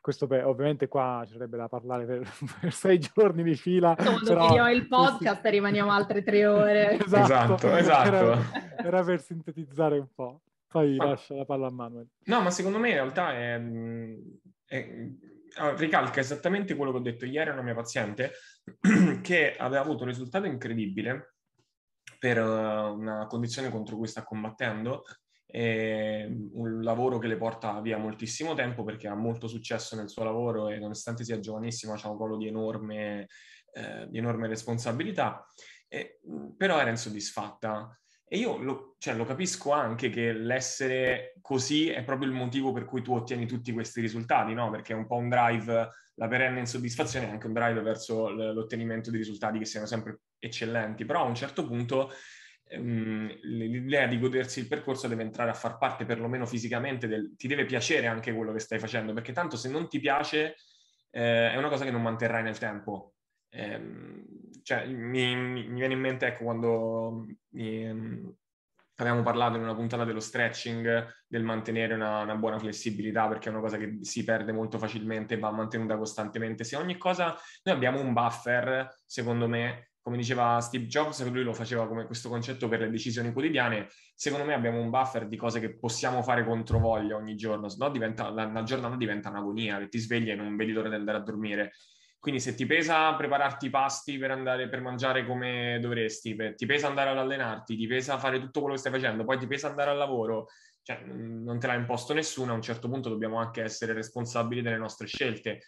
Questo per, ovviamente qua ci sarebbe da parlare per, [laughs] per sei giorni di fila. Quando però... chiudiamo il podcast rimaniamo altre tre ore. esatto, [laughs] esatto. esatto. Era, era, per sintetizzare un po'. Poi ma... lascia la palla a Manuel. No, ma secondo me in realtà è, è, ricalca esattamente quello che ho detto ieri a una mia paziente [clears throat] che aveva avuto un risultato incredibile per eh, una condizione contro cui sta combattendo, un lavoro che le porta via moltissimo tempo perché ha molto successo nel suo lavoro e nonostante sia giovanissima ha un ruolo di enorme, eh, di enorme responsabilità, e, però era insoddisfatta. E io lo, cioè, lo, capisco anche che l'essere così è proprio il motivo per cui tu ottieni tutti questi risultati, no? Perché è un po' un drive, la perenne insoddisfazione è anche un drive verso l'ottenimento di risultati che siano sempre eccellenti, però a un certo punto ehm, l'idea di godersi il percorso deve entrare a far parte perlomeno fisicamente, del, ti deve piacere anche quello che stai facendo, perché tanto se non ti piace eh, è una cosa che non manterrai nel tempo. Eh, cioè, mi, mi, viene in mente, ecco, quando mi, ehm, avevamo parlato in una puntata dello stretching, del mantenere una, una, buona flessibilità, perché è una cosa che si perde molto facilmente e va mantenuta costantemente. Se ogni cosa, noi abbiamo un buffer, secondo me, come diceva Steve Jobs, lui lo faceva come questo concetto per le decisioni quotidiane, secondo me abbiamo un buffer di cose che possiamo fare contro voglia ogni giorno, se no diventa, la, la giornata diventa un'agonia, che ti svegli e non vedi l'ora di andare a dormire. Quindi se ti pesa prepararti i pasti per andare per mangiare come dovresti, per, ti pesa andare ad allenarti, ti pesa fare tutto quello che stai facendo, poi ti pesa andare al lavoro, cioè non te l'ha imposto nessuno, a un certo punto dobbiamo anche essere responsabili delle nostre scelte.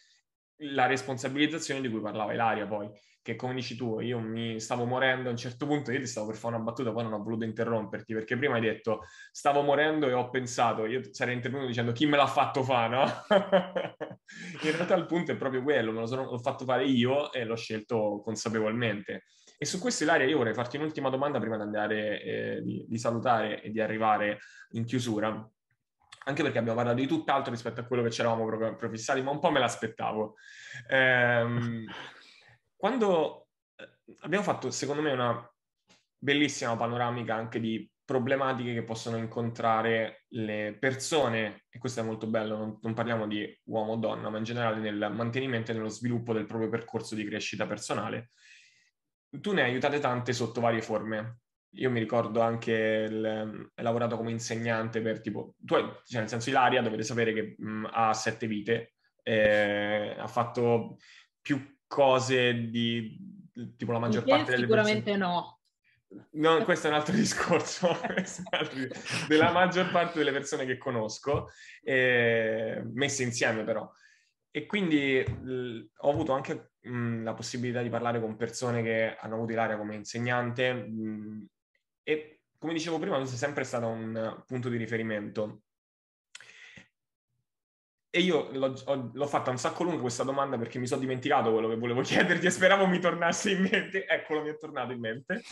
La responsabilizzazione di cui parlava Ilaria poi che come dici tu, io mi stavo morendo a un certo punto, io ti stavo per fare una battuta, poi non ho voluto interromperti, perché prima hai detto stavo morendo e ho pensato, io sarei intervenuto dicendo chi me l'ha fatto fare, no? [laughs] In realtà il punto è proprio quello, me lo sono, l'ho fatto fare io e l'ho scelto consapevolmente. E su questo, Ilaria, io vorrei farti un'ultima domanda prima di andare, eh, di, di salutare e di arrivare in chiusura anche perché abbiamo parlato di tutt'altro rispetto a quello che ci eravamo profissati, ma un po' me l'aspettavo. Ehm, [laughs] quando eh, abbiamo fatto, secondo me, una bellissima panoramica anche di problematiche che possono incontrare le persone, e questo è molto bello, non, non parliamo di uomo o donna, ma in generale nel mantenimento e nello sviluppo del proprio percorso di crescita personale. Tu ne hai aiutate tante sotto varie forme. Io mi ricordo anche, il, hai lavorato come insegnante per tipo, tu hai, cioè nel senso Ilaria dovete sapere che mh, ha sette vite, eh, ha fatto più cose di tipo la maggior parte delle sicuramente persone. no. No, [laughs] questo è un altro discorso, della maggior parte delle persone che conosco, eh, messe insieme però. E quindi l- ho avuto anche mh, la possibilità di parlare con persone che hanno avuto l'area come insegnante mh, e come dicevo prima, tu sei sempre stato un punto di riferimento e io l'ho, ho, l'ho, fatta un sacco lunga questa domanda perché mi sono dimenticato quello che volevo [laughs] chiederti e speravo mi tornasse in mente. Eccolo, mi è tornato in mente.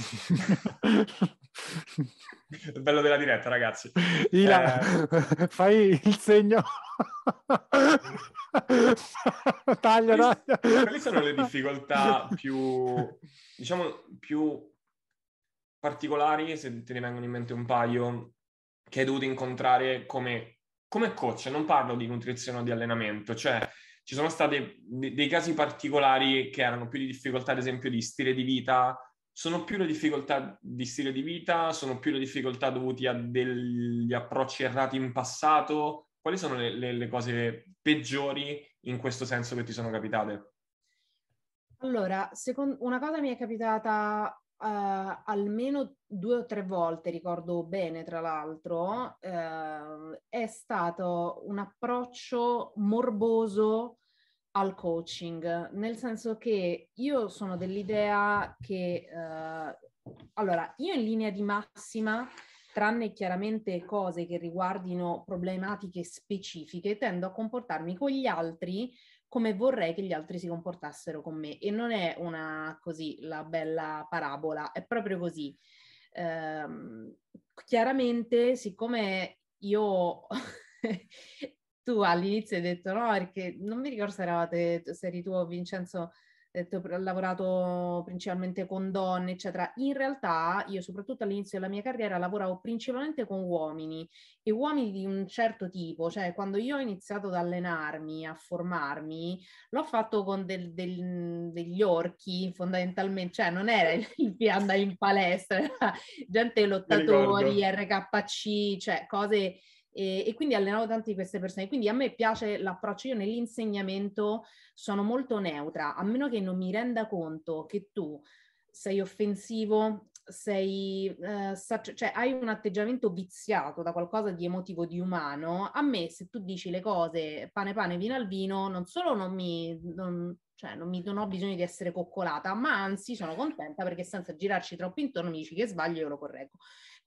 il [laughs] bello della diretta, ragazzi. Ila, eh... [laughs] fai il segno. taglia, taglia. Quali sono le difficoltà più, diciamo, più particolari, se te ne vengono in mente un paio, che hai dovuto incontrare come come coach, non parlo di nutrizione o di allenamento, cioè ci sono stati dei casi particolari che erano più di difficoltà, ad esempio, di stile di vita. Sono più le difficoltà di stile di vita? Sono più le difficoltà dovute a degli approcci errati in passato? Quali sono le, le, le cose peggiori in questo senso che ti sono capitate? Allora, secondo, una cosa mi è capitata uh, almeno due o tre volte, ricordo bene tra l'altro, uh, è stato un approccio morboso al coaching, nel senso che io sono dell'idea che, uh, allora, io in linea di massima, tranne chiaramente cose che riguardino problematiche specifiche, tendo a comportarmi con gli altri come vorrei che gli altri si comportassero con me. E non è una così la bella parabola, è proprio così. Ehm, chiaramente, siccome io [laughs] tu all'inizio hai detto no, perché non mi ricordo se eravate, se eri tu o Vincenzo ho lavorato principalmente con donne, eccetera. In realtà io, soprattutto all'inizio della mia carriera, lavoravo principalmente con uomini e uomini di un certo tipo. Cioè, quando io ho iniziato ad allenarmi, a formarmi, l'ho fatto con del, del, degli orchi, fondamentalmente. Cioè, non era il, andare in palestra, [laughs] gente lottatori, RKC, cioè cose e, e, quindi allenavo tante di queste persone. Quindi a me piace l'approccio, io nell'insegnamento sono molto neutra, a meno che non mi renda conto che tu sei offensivo, sei, eh, cioè hai un atteggiamento viziato da qualcosa di emotivo, di umano, a me se tu dici le cose pane pane, vino al vino, non solo non mi, non, cioè non, mi, non ho bisogno di essere coccolata, ma anzi sono contenta perché senza girarci troppo intorno mi dici che sbaglio e io lo correggo.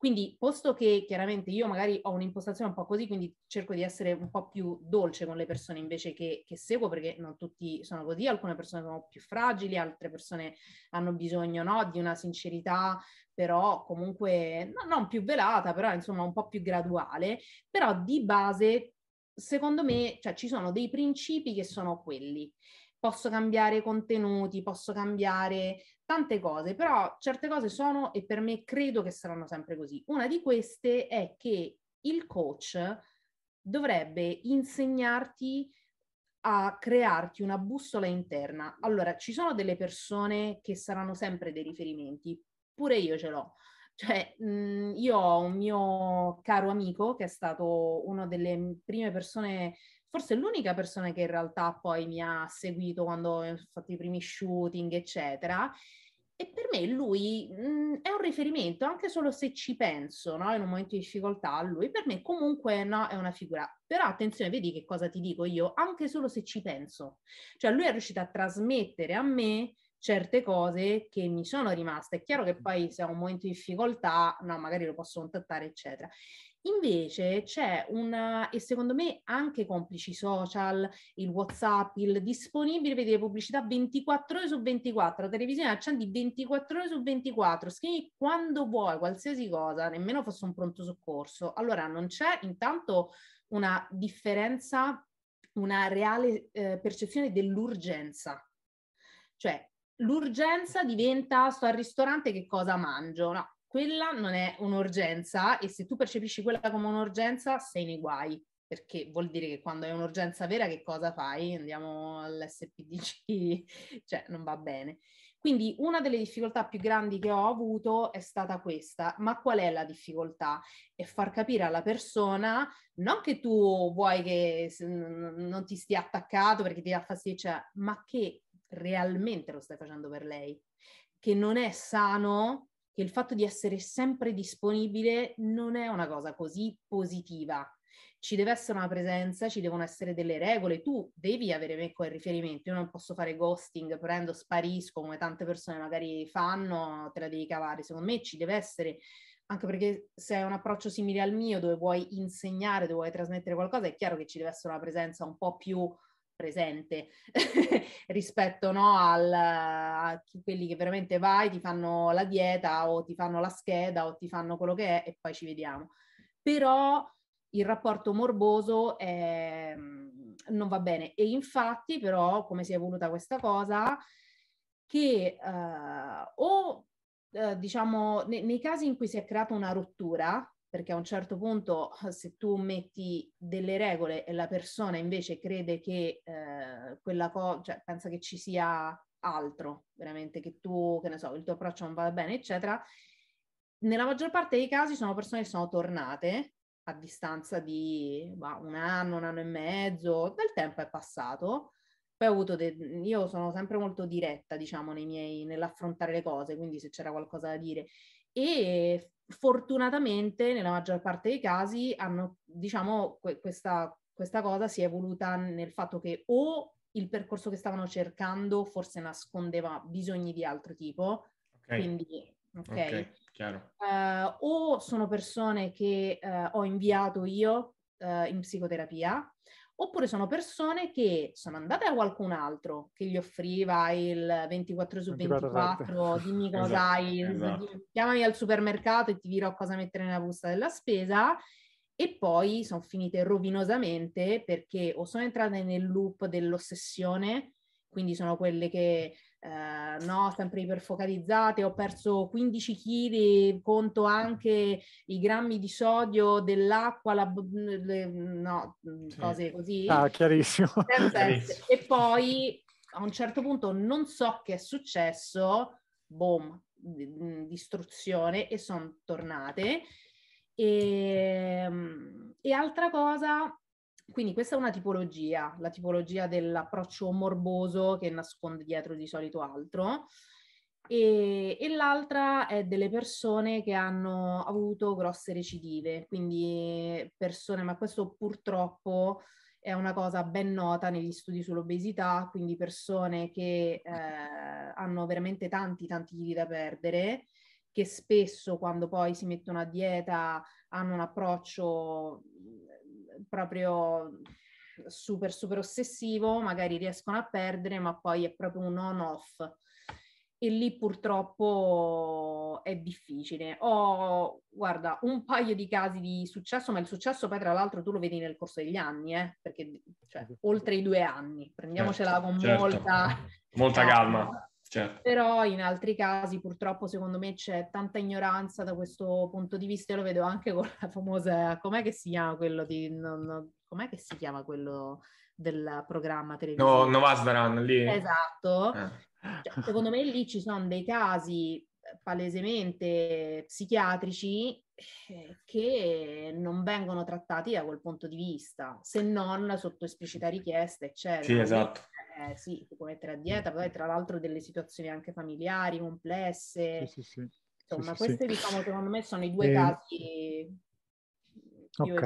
Quindi, posto che chiaramente io magari ho un'impostazione un po' così, quindi cerco di essere un po' più dolce con le persone invece che, che seguo, perché non tutti sono così, alcune persone sono più fragili, altre persone hanno bisogno no, di una sincerità, però comunque no, non più velata, però insomma un po' più graduale, però di base, secondo me, cioè, ci sono dei principi che sono quelli posso cambiare contenuti, posso cambiare tante cose, però certe cose sono e per me credo che saranno sempre così. Una di queste è che il coach dovrebbe insegnarti a crearti una bussola interna. Allora, ci sono delle persone che saranno sempre dei riferimenti, pure io ce l'ho. Cioè, mh, io ho un mio caro amico che è stato una delle prime persone forse l'unica persona che in realtà poi mi ha seguito quando ho fatto i primi shooting, eccetera. E per me lui mh, mm, è un riferimento, anche solo se ci penso, no? in un momento di difficoltà, lui per me comunque no, è una figura. Però attenzione, vedi che cosa ti dico io, anche solo se ci penso. Cioè lui è riuscito a trasmettere a me certe cose che mi sono rimaste. È chiaro che poi se ho un momento di difficoltà, no, magari lo posso contattare, eccetera. Invece c'è una, e secondo me anche complici social, il WhatsApp, il disponibile, vedere pubblicità 24 ore su 24, la televisione accendi 24 ore su 24, scrivi quando vuoi, qualsiasi cosa, nemmeno fosse un pronto soccorso. Allora non c'è intanto una differenza, una reale eh, percezione dell'urgenza. Cioè, l'urgenza diventa sto al ristorante che cosa mangio? No, quella non è un'urgenza e se tu percepisci quella come un'urgenza sei nei guai, perché vuol dire che quando è un'urgenza vera che cosa fai? Andiamo all'SPDC, [laughs] cioè non va bene. Quindi una delle difficoltà più grandi che ho avuto è stata questa, ma qual è la difficoltà? È far capire alla persona non che tu vuoi che non ti stia attaccato perché ti dà fastidio, cioè, ma che realmente lo stai facendo per lei, che non è sano che il fatto di essere sempre disponibile non è una cosa così positiva. Ci deve essere una presenza, ci devono essere delle regole, tu devi avere me come riferimento, io non posso fare ghosting, prendo, sparisco come tante persone magari fanno, te la devi cavare, secondo me ci deve essere anche perché se hai un approccio simile al mio dove vuoi insegnare, dove vuoi trasmettere qualcosa, è chiaro che ci deve essere una presenza un po' più presente [laughs] rispetto no, al, a quelli che veramente vai, ti fanno la dieta o ti fanno la scheda o ti fanno quello che è e poi ci vediamo. Però il rapporto morboso è, non va bene e infatti però come si è evoluta questa cosa che uh, o uh, diciamo ne, nei casi in cui si è creata una rottura perché a un certo punto se tu metti delle regole e la persona invece crede che eh, quella cosa, cioè pensa che ci sia altro, veramente che tu, che ne so, il tuo approccio non va bene, eccetera, nella maggior parte dei casi sono persone che sono tornate a distanza di bah, un anno, un anno e mezzo, del tempo è passato. Poi ho avuto, de- io sono sempre molto diretta, diciamo, nei miei, nell'affrontare le cose, quindi se c'era qualcosa da dire. E fortunatamente nella maggior parte dei casi hanno, diciamo, que- questa, questa cosa si è evoluta nel fatto che o il percorso che stavano cercando forse nascondeva bisogni di altro tipo, okay. quindi ok, okay uh, o sono persone che uh, ho inviato io uh, in psicoterapia oppure sono persone che sono andate da qualcun altro che gli offriva il 24 su 24, dimmi [laughs] cosa esatto, hai, esatto. chiamami al supermercato e ti dirò cosa mettere nella busta della spesa e poi sono finite rovinosamente perché o sono entrate nel loop dell'ossessione, quindi sono quelle che eh, no, sempre iperfocalizzate, ho perso 15 kg, conto anche i grammi di sodio dell'acqua, la, le, no, sì. cose così. Ah, chiarissimo. [laughs] chiarissimo. E poi a un certo punto non so che è successo, boom, distruzione e sono tornate E, ehm, e altra cosa, quindi questa è una tipologia, la tipologia dell'approccio morboso che nasconde dietro di solito altro. E, e, l'altra è delle persone che hanno avuto grosse recidive, quindi persone, ma questo purtroppo è una cosa ben nota negli studi sull'obesità, quindi persone che eh, hanno veramente tanti, tanti chili da perdere, che spesso quando poi si mettono a dieta hanno un approccio proprio super, super ossessivo, magari riescono a perdere, ma poi è proprio un on-off e lì purtroppo è difficile. Ho, guarda, un paio di casi di successo, ma il successo poi tra l'altro tu lo vedi nel corso degli anni, eh? perché cioè, [laughs] oltre i due anni, prendiamocela certo, con certo. molta... Molta calma. Certo. Però in altri casi purtroppo secondo me c'è tanta ignoranza da questo punto di vista, io lo vedo anche con la famosa, com'è che si chiama quello di, non, com'è che si chiama quello del programma televisivo? No, Novasdaran lì. Esatto. Eh cioè, secondo me lì ci sono dei casi eh, palesemente psichiatrici eh, che non vengono trattati da quel punto di vista, se non sotto esplicita richiesta, eccetera. Sì, esatto. Eh, sì, ti puoi mettere a dieta, poi tra l'altro delle situazioni anche familiari complesse. Sì, sì, sì. Insomma, questi diciamo secondo me sono i due eh, casi Ok,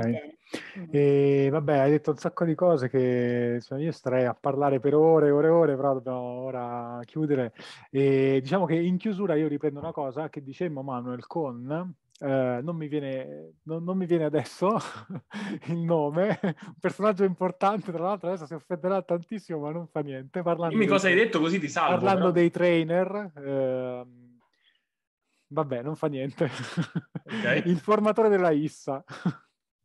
e vabbè, hai detto un sacco di cose che insomma, io starei a parlare per ore e ore e ore, però dobbiamo ora chiudere. E diciamo che in chiusura io riprendo una cosa che dicemmo Manuel con, eh, non, mi viene, non, non, mi viene, adesso [laughs] il nome, un personaggio importante, tra l'altro adesso si offenderà tantissimo, ma non fa niente. Parlando Dimmi cosa hai detto così ti salvo. Parlando però. dei trainer. Eh, vabbè, non fa niente. Okay. [laughs] il formatore della ISSA.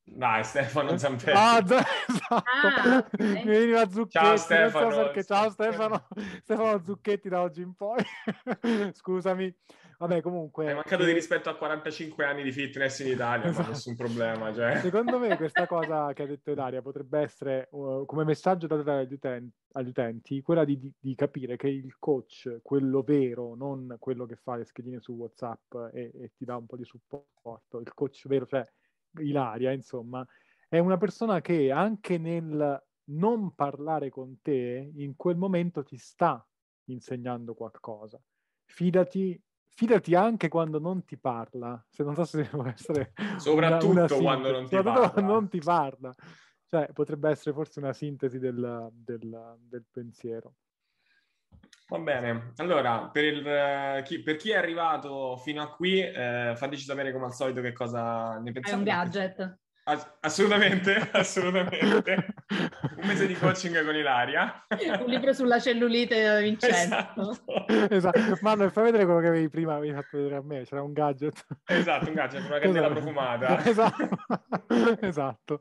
Dai, Stefano Zampetti. Ah, [laughs] esatto. Ah, Mi veniva Zucchetti. Ciao Stefano. So perché. Ciao Stefano. Stefano Zucchetti da oggi in poi. Scusami. Vabbè, comunque... Hai mancato di rispetto a 45 anni di fitness in Italia, esatto. ma nessun problema. Cioè. [laughs] Secondo me questa [laughs] cosa che ha detto Ilaria potrebbe essere, uh, come messaggio da dare agli utenti, agli utenti quella di, di, di, capire che il coach, quello vero, non quello che fa le schedine su WhatsApp e, e ti dà un po' di supporto, il coach vero, cioè Ilaria, insomma, è una persona che anche nel non parlare con te, in quel momento ti sta insegnando qualcosa. Fidati, fidati anche quando non ti parla, se non so se [laughs] può essere... Soprattutto una, una quando non ti parla. Quando non ti parla. Cioè, potrebbe essere forse una sintesi del, del, del pensiero. Va bene, allora per, il, chi, per, chi, è arrivato fino a qui, eh, fateci sapere come al solito che cosa ne pensate. È un gadget. Ass- assolutamente, [laughs] assolutamente. Un mese di coaching con Ilaria. un libro sulla cellulite Vincenzo. Esatto. esatto. Manuel, fai vedere quello che avevi prima, avevi fatto vedere a me, c'era un gadget. Esatto, un gadget, una candela esatto. profumata. [laughs] Esatto. esatto.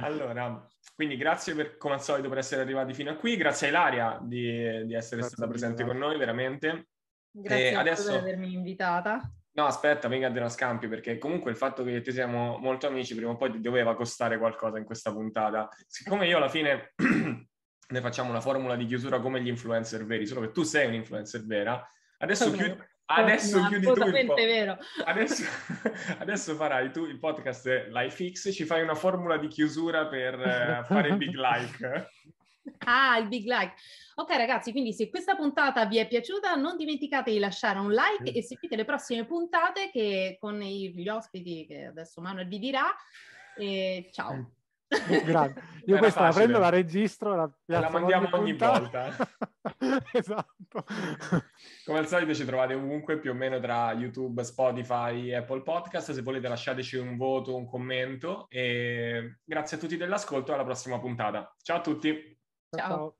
Allora, quindi grazie per, come al solito per essere arrivati fino a qui, grazie a Ilaria di, di essere grazie stata presente con noi, veramente. Grazie e adesso... per avermi invitata. No, aspetta, venga a una scampi, perché comunque il fatto che ti siamo molto amici prima o poi ti doveva costare qualcosa in questa puntata. Siccome io alla fine [clears throat] ne facciamo una formula di chiusura come gli influencer veri, solo che tu sei un influencer vera, adesso chiudi adesso chiudi tu il po- vero. Adesso, [laughs] adesso, farai tu il podcast LifeX, ci fai una formula di chiusura per uh, fare il big like. Ah, il big like. Ok ragazzi, quindi se questa puntata vi è piaciuta non dimenticate di lasciare un like e seguite le prossime puntate che con gli ospiti che adesso Manuel vi dirà. E ciao. [laughs] Grande. Io Era questa facile. la prendo, la registro la, la mandiamo ogni volta. [laughs] esatto. Come al solito ci trovate ovunque più o meno tra YouTube, Spotify, Apple Podcast. Se volete lasciateci un voto, un commento e grazie a tutti dell'ascolto alla prossima puntata. Ciao a tutti. Ciao. Ciao.